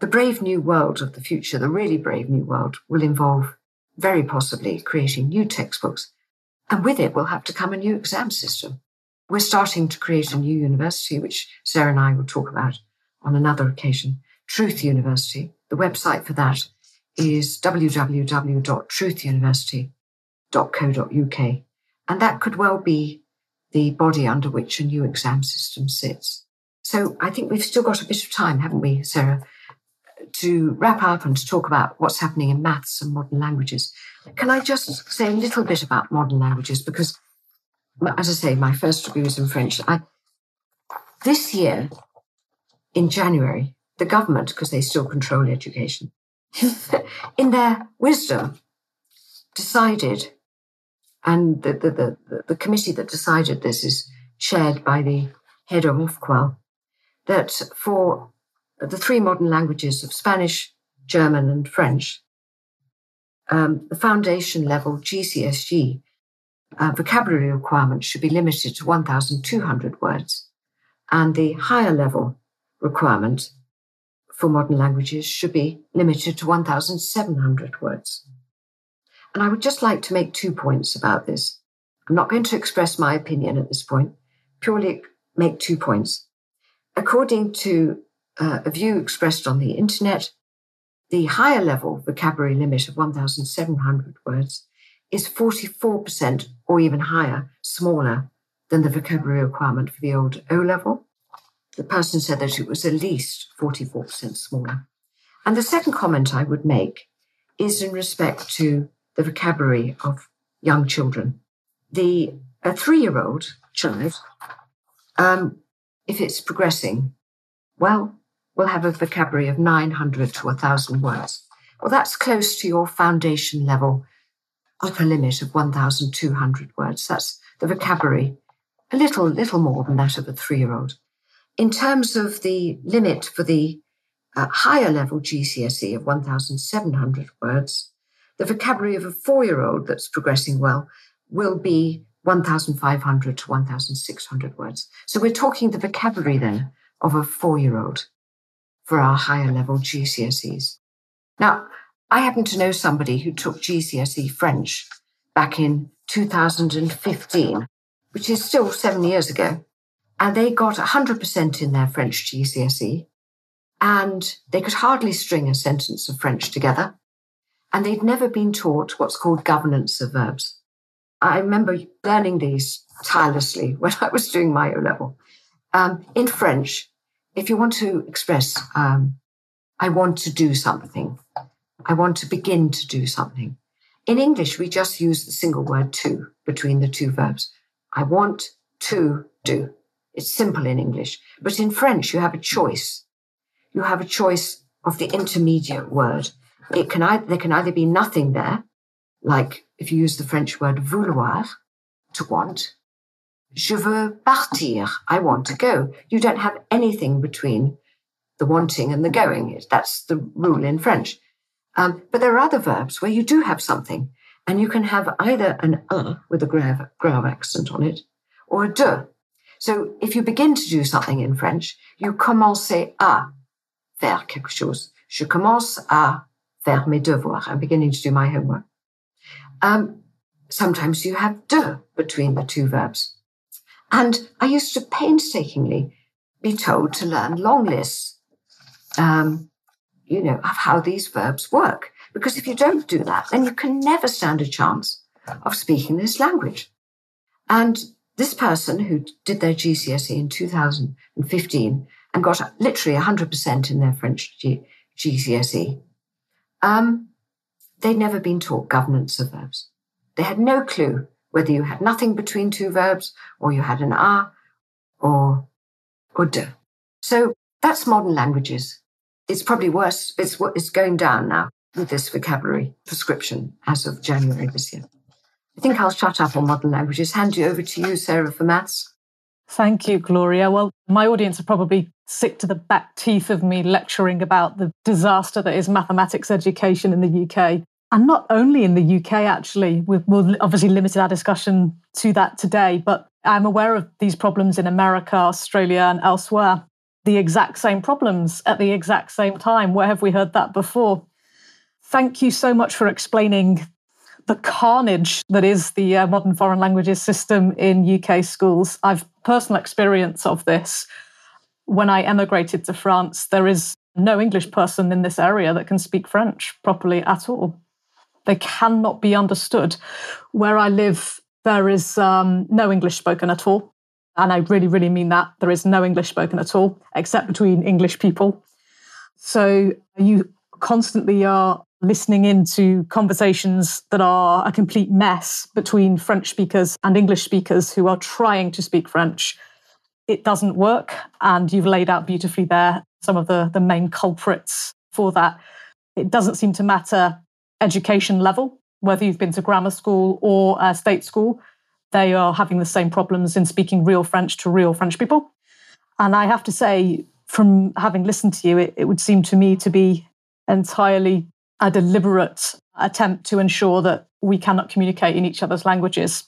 Speaker 3: the brave new world of the future, the really brave new world, will involve very possibly creating new textbooks. And with it will have to come a new exam system. We're starting to create a new university, which Sarah and I will talk about on another occasion. Truth University. The website for that is www.truthuniversity.co.uk. And that could well be the body under which a new exam system sits. So I think we've still got a bit of time, haven't we, Sarah, to wrap up and to talk about what's happening in maths and modern languages. Can I just say a little bit about modern languages? Because, as I say, my first degree was in French. I, this year, in January, the government, because they still control education, <laughs> in their wisdom, decided, and the, the, the, the, committee that decided this is chaired by the head of Ofqual, that for the three modern languages of Spanish, German, and French, um, the foundation level GCSE uh, vocabulary requirement should be limited to 1,200 words, and the higher level requirement for modern languages should be limited to 1,700 words. And I would just like to make two points about this. I'm not going to express my opinion at this point, purely make two points. According to uh, a view expressed on the internet, the higher level vocabulary limit of 1,700 words is 44% or even higher, smaller than the vocabulary requirement for the old O level. The person said that it was at least 44% smaller. And the second comment I would make is in respect to the vocabulary of young children. The a three-year-old child, um, if it's progressing, well, will have a vocabulary of 900 to 1,000 words. Well, that's close to your foundation level upper limit of 1,200 words. That's the vocabulary, a little, little more than that of a three-year-old. In terms of the limit for the uh, higher level GCSE of 1,700 words, the vocabulary of a four-year-old that's progressing well will be 1,500 to 1,600 words. So we're talking the vocabulary then of a four-year-old for our higher level GCSEs. Now, I happen to know somebody who took GCSE French back in 2015, which is still seven years ago. And they got 100% in their French GCSE. And they could hardly string a sentence of French together. And they'd never been taught what's called governance of verbs. I remember learning these tirelessly when I was doing my O level. Um, in French, if you want to express, um, I want to do something, I want to begin to do something. In English, we just use the single word to between the two verbs. I want to do. It's simple in English. But in French, you have a choice. You have a choice of the intermediate word. It can either, there can either be nothing there, like if you use the French word vouloir, to want, Je veux partir. I want to go. You don't have anything between the wanting and the going. That's the rule in French. Um, but there are other verbs where you do have something, and you can have either an un with a grave, grave accent on it, or a de. So if you begin to do something in French, you commence à faire quelque chose. Je commence à faire mes devoirs. I'm beginning to do my homework. Um, sometimes you have de between the two verbs. And I used to painstakingly be told to learn long lists, um, you know, of how these verbs work. Because if you don't do that, then you can never stand a chance of speaking this language. And this person who did their GCSE in 2015 and got literally 100% in their French G- GCSE, um, they'd never been taught governance of verbs. They had no clue whether you had nothing between two verbs or you had an a or, de. So that's modern languages. It's probably worse. It's what is going down now with this vocabulary prescription as of January this year. I think I'll shut up on modern languages. Hand you over to you, Sarah, for maths.
Speaker 1: Thank you, Gloria. Well, my audience are probably sick to the back teeth of me lecturing about the disaster that is mathematics education in the UK. And not only in the UK, actually, we've, we've obviously limited our discussion to that today, but I'm aware of these problems in America, Australia, and elsewhere. The exact same problems at the exact same time. Where have we heard that before? Thank you so much for explaining the carnage that is the uh, modern foreign languages system in UK schools. I've personal experience of this. When I emigrated to France, there is no English person in this area that can speak French properly at all. They cannot be understood. Where I live, there is um, no English spoken at all. And I really, really mean that. There is no English spoken at all, except between English people. So you constantly are listening into conversations that are a complete mess between French speakers and English speakers who are trying to speak French. It doesn't work. And you've laid out beautifully there some of the, the main culprits for that. It doesn't seem to matter education level, whether you've been to grammar school or a state school, they are having the same problems in speaking real French to real French people. And I have to say, from having listened to you, it, it would seem to me to be entirely a deliberate attempt to ensure that we cannot communicate in each other's languages.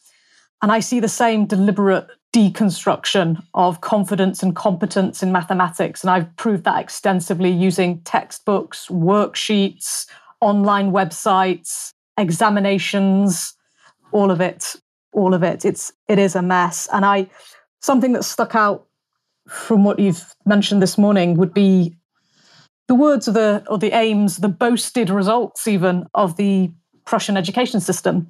Speaker 1: And I see the same deliberate deconstruction of confidence and competence in mathematics. And I've proved that extensively using textbooks, worksheets, online websites, examinations, all of it, all of it. It's it is a mess. And I something that stuck out from what you've mentioned this morning would be the words of the or the aims, the boasted results even of the Prussian education system,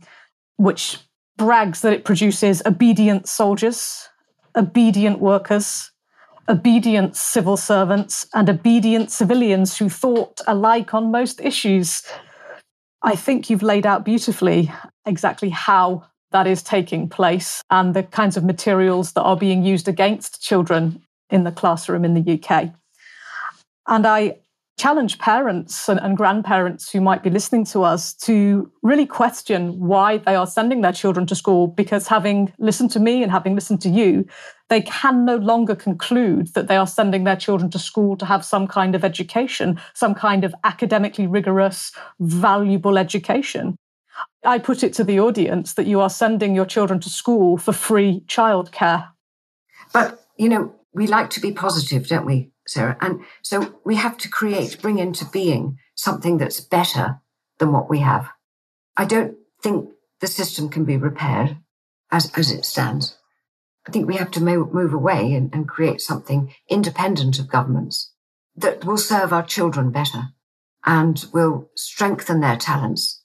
Speaker 1: which brags that it produces obedient soldiers, obedient workers, obedient civil servants, and obedient civilians who thought alike on most issues. I think you've laid out beautifully exactly how that is taking place and the kinds of materials that are being used against children in the classroom in the UK. And I challenge parents and, and, grandparents who might be listening to us to really question why they are sending their children to school because having listened to me and having listened to you they can no longer conclude that they are sending their children to school to have some kind of education some kind of academically rigorous valuable education. I put it to the audience that you are sending your children to school for free childcare.
Speaker 3: But you know we like to be positive don't we Sarah. And so we have to create, bring into being something that's better than what we have. I don't think the system can be repaired as, as it stands. I think we have to move, move away and, and create something independent of governments that will serve our children better and will strengthen their talents.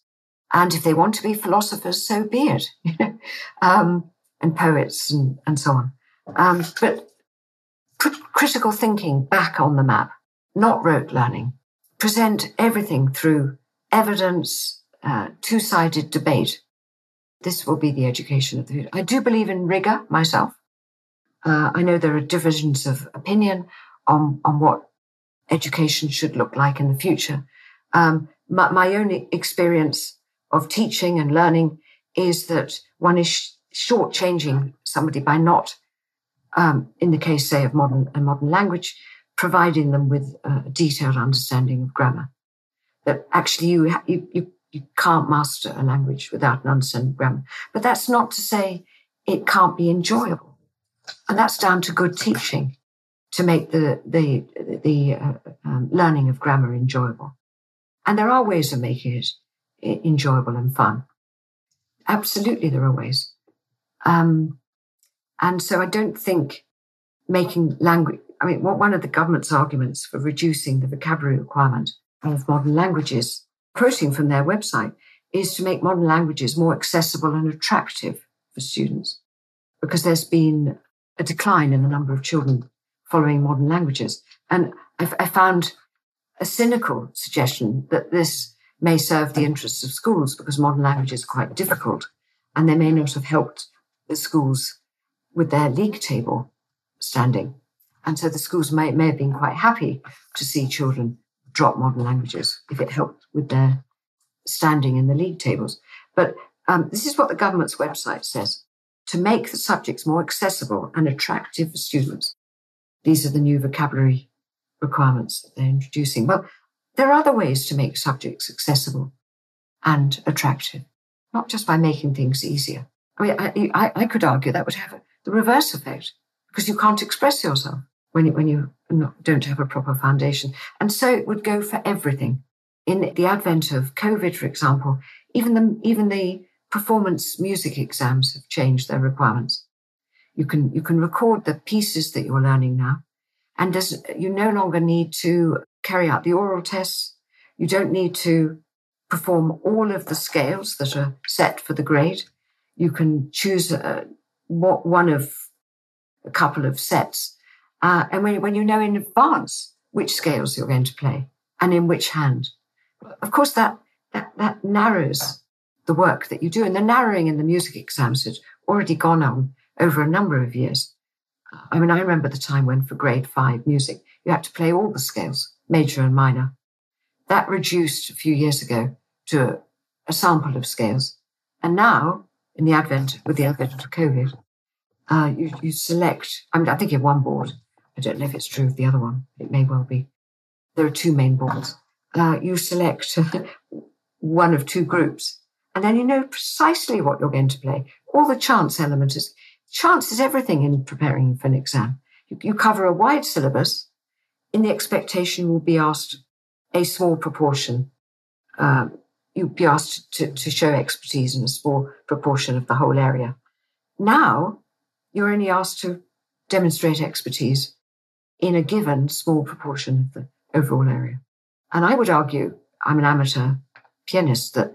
Speaker 3: And if they want to be philosophers, so be it, <laughs> um, and poets and, and so on. Um, but put critical thinking back on the map, not rote learning. Present everything through evidence, uh, two sided debate. This will be the education of the future. I do believe in rigor myself. Uh, I know there are divisions of opinion on, on what education should look like in the future. Um, my, my, own experience of teaching and learning is that one is sh- shortchanging somebody by not um, in the case, say, of modern a modern language, providing them with a detailed understanding of grammar. That actually you, you, you, you can't master a language without an understanding of grammar. But that's not to say it can't be enjoyable. And that's down to good teaching to make the, the, the uh, um, learning of grammar enjoyable. And there are ways of making it enjoyable and fun. Absolutely, there are ways. Um, and so I don't think making language, I mean, one of the government's arguments for reducing the vocabulary requirement of modern languages, quoting from their website, is to make modern languages more accessible and attractive for students because there's been a decline in the number of children following modern languages. And I, I found a cynical suggestion that this may serve the interests of schools because modern languages are quite difficult and they may not have helped the schools with their league table standing. And so the schools may, may have been quite happy to see children drop modern languages if it helped with their standing in the league tables. But um, this is what the government's website says to make the subjects more accessible and attractive for students. These are the new vocabulary requirements that they're introducing. Well, there are other ways to make subjects accessible and attractive, not just by making things easier. I mean, I, I, I could argue that would have a the reverse effect because you can't express yourself when you, when you don't have a proper foundation. And so it would go for everything. In the advent of COVID, for example, even the, even the performance music exams have changed their requirements. You can, you can record the pieces that you're learning now. And you no longer need to carry out the oral tests. You don't need to perform all of the scales that are set for the grade. You can choose uh, one of a couple of sets. Uh, and when, when you know in advance which scales you're going to play and in which hand, of course, that, that, that narrows the work that you do. And the narrowing in the music exams had already gone on over a number of years. I mean, I remember the time when for grade five music, you had to play all the scales, major and minor. That reduced a few years ago to a, a sample of scales. And now, in the advent, with the advent of COVID, uh, you, you select, I mean, I think in one board, I don't know if it's true of the other one, it may well be. There are two main boards. Uh, you select <laughs> one of two groups, and then you know precisely what you're going to play. All the chance element is, chance is everything in preparing for an exam. You, you cover a wide syllabus in the expectation you will be asked a small proportion. Um, you'll be asked to, to show expertise in a small proportion of the whole area. Now, you're only asked to demonstrate expertise in a given small proportion of the overall area. And I would argue, I'm an amateur pianist, that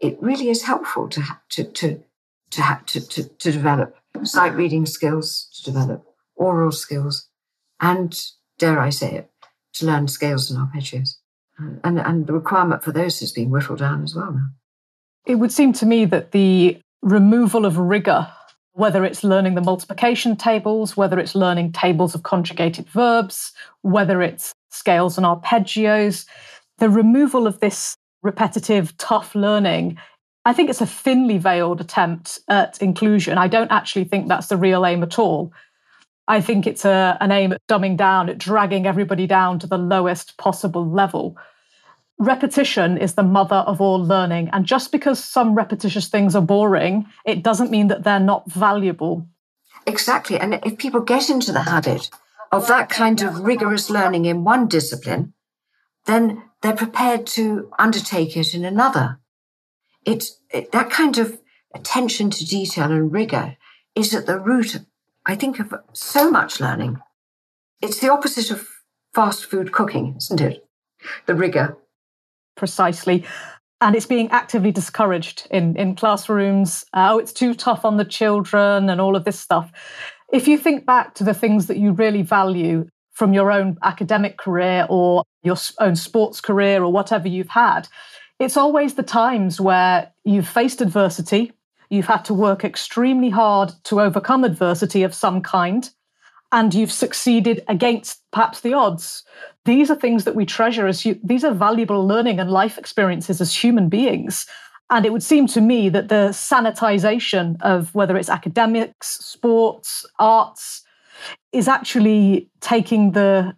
Speaker 3: it really is helpful to, to, to, to, to, to, to develop sight reading skills, to develop oral skills, and dare I say it, to learn scales and arpeggios. And, and the requirement for those has been whittled down as well now.
Speaker 1: It would seem to me that the removal of rigor, whether it's learning the multiplication tables, whether it's learning tables of conjugated verbs, whether it's scales and arpeggios, the removal of this repetitive, tough learning I think it's a thinly veiled attempt at inclusion. I don't actually think that's the real aim at all. I think it's a, an aim at dumbing down, at dragging everybody down to the lowest possible level. Repetition is the mother of all learning. And just because some repetitious things are boring, it doesn't mean that they're not valuable.
Speaker 3: Exactly. And if people get into the habit of that kind of rigorous learning in one discipline, then they're prepared to undertake it in another. It's it, that kind of attention to detail and rigor is at the root I think of so much learning. It's the opposite of fast food cooking, isn't it? The rigor.
Speaker 1: Precisely. And it's being actively discouraged in, in classrooms. Oh, it's too tough on the children and all of this stuff. If you think back to the things that you really value from your own academic career or your own sports career or whatever you've had, it's always the times where you've faced adversity, You've had to work extremely hard to overcome adversity of some kind, and you've succeeded against perhaps the odds. These are things that we treasure as these are valuable learning and life experiences as human beings. And it would seem to me that the sanitization of whether it's academics, sports, arts, is actually taking the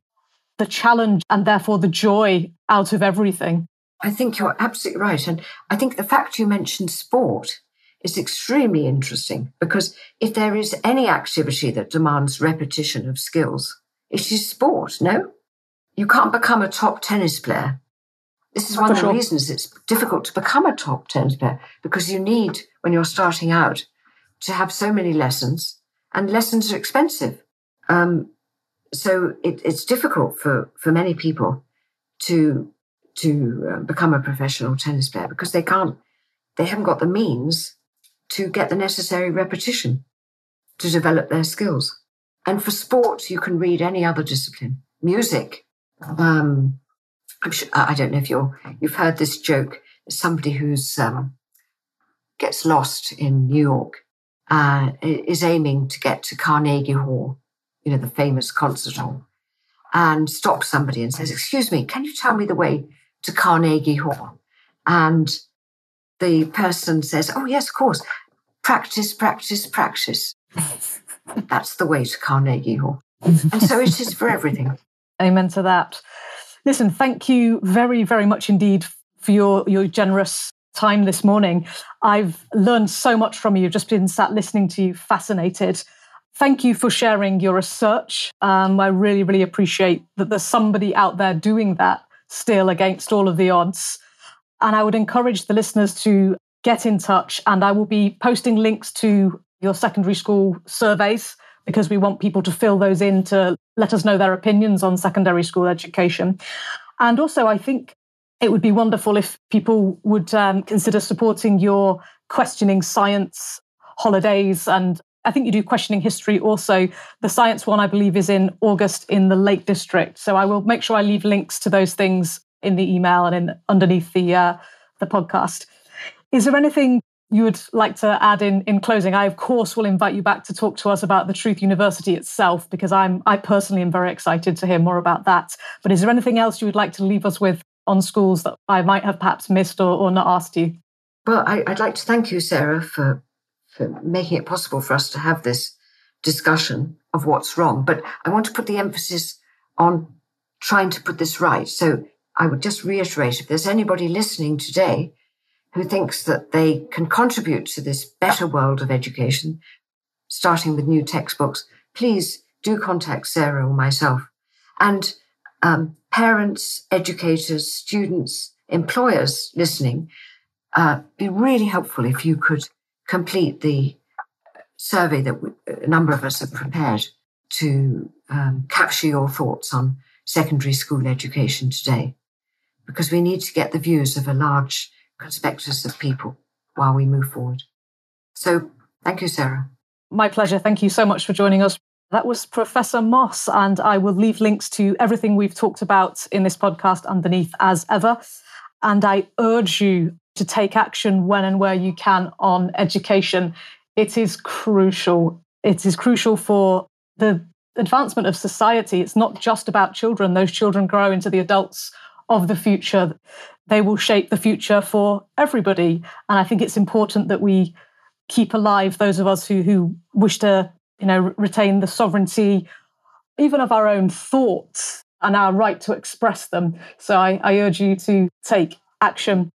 Speaker 1: the challenge and therefore the joy out of everything.
Speaker 3: I think you're absolutely right. And I think the fact you mentioned sport is extremely interesting because if there is any activity that demands repetition of skills, it is sport, no? You can't become a top tennis player. This is one For of the sure. reasons it's difficult to become a top tennis player because you need, when you're starting out, to have so many lessons and lessons are expensive. Um, so it, it's difficult for, for many people to to uh, become a professional tennis player because they can't they haven't got the means to get the necessary repetition to develop their skills. And for sports, you can read any other discipline. Music. Um, sure, I don't know if you're, you've heard this joke. Somebody who's, um, gets lost in New York, uh, is aiming to get to Carnegie Hall, you know, the famous concert hall, and stops somebody and says, excuse me, can you tell me the way to Carnegie Hall? And the person says, Oh, yes, of course. Practice, practice, practice. <laughs> That's the way to Carnegie Hall. <laughs> and so it is for everything.
Speaker 1: Amen to that. Listen, thank you very, very much indeed for your, your generous time this morning. I've learned so much from you, just been sat listening to you, fascinated. Thank you for sharing your research. Um, I really, really appreciate that there's somebody out there doing that still against all of the odds. And I would encourage the listeners to get in touch. And I will be posting links to your secondary school surveys because we want people to fill those in to let us know their opinions on secondary school education. And also, I think it would be wonderful if people would um, consider supporting your questioning science holidays. And I think you do questioning history also. The science one, I believe, is in August in the Lake District. So I will make sure I leave links to those things in the email and in underneath the uh, the podcast. Is there anything you would like to add in in closing? I of course will invite you back to talk to us about the Truth University itself because I'm I personally am very excited to hear more about that. But is there anything else you would like to leave us with on schools that I might have perhaps missed or, or not asked you?
Speaker 3: Well, I, would like to thank you, Sarah, for for making it possible for us to have this discussion of what's wrong. But I want to put the emphasis on trying to put this right. So I would just reiterate if there's anybody listening today who thinks that they can contribute to this better world of education, starting with new textbooks, please do contact Sarah or myself. And um, parents, educators, students, employers listening, uh, be really helpful if you could complete the survey that a number of us have prepared to um, capture your thoughts on secondary school education today because we need to get the views of a large conspectus of people while we move forward. So thank you, Sarah.
Speaker 1: My pleasure. Thank you so much for joining us. That was Professor Moss, and I will leave links to everything we've talked about in this podcast underneath as ever. And I urge you to take action when and where you can on education. It is crucial. It is crucial for the advancement of society. It's not just about children. Those children grow into the adults of the future. They will shape the future for everybody. And I think it's important that we keep alive those of us who, who wish to, you know, retain the sovereignty, even of our own thoughts and our right to express them. So I, I urge you to take action.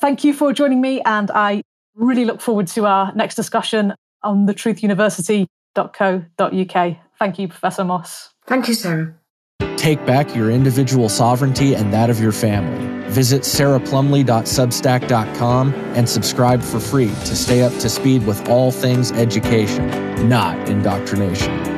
Speaker 1: Thank you for joining me. And I really look forward to our next discussion on the truthuniversity.co.uk. Thank you, Professor Moss.
Speaker 3: Thank you, Sarah.
Speaker 2: Take back your individual sovereignty and that of your family. Visit sarahplumley.substack.com and subscribe for free to stay up to speed with all things education, not indoctrination.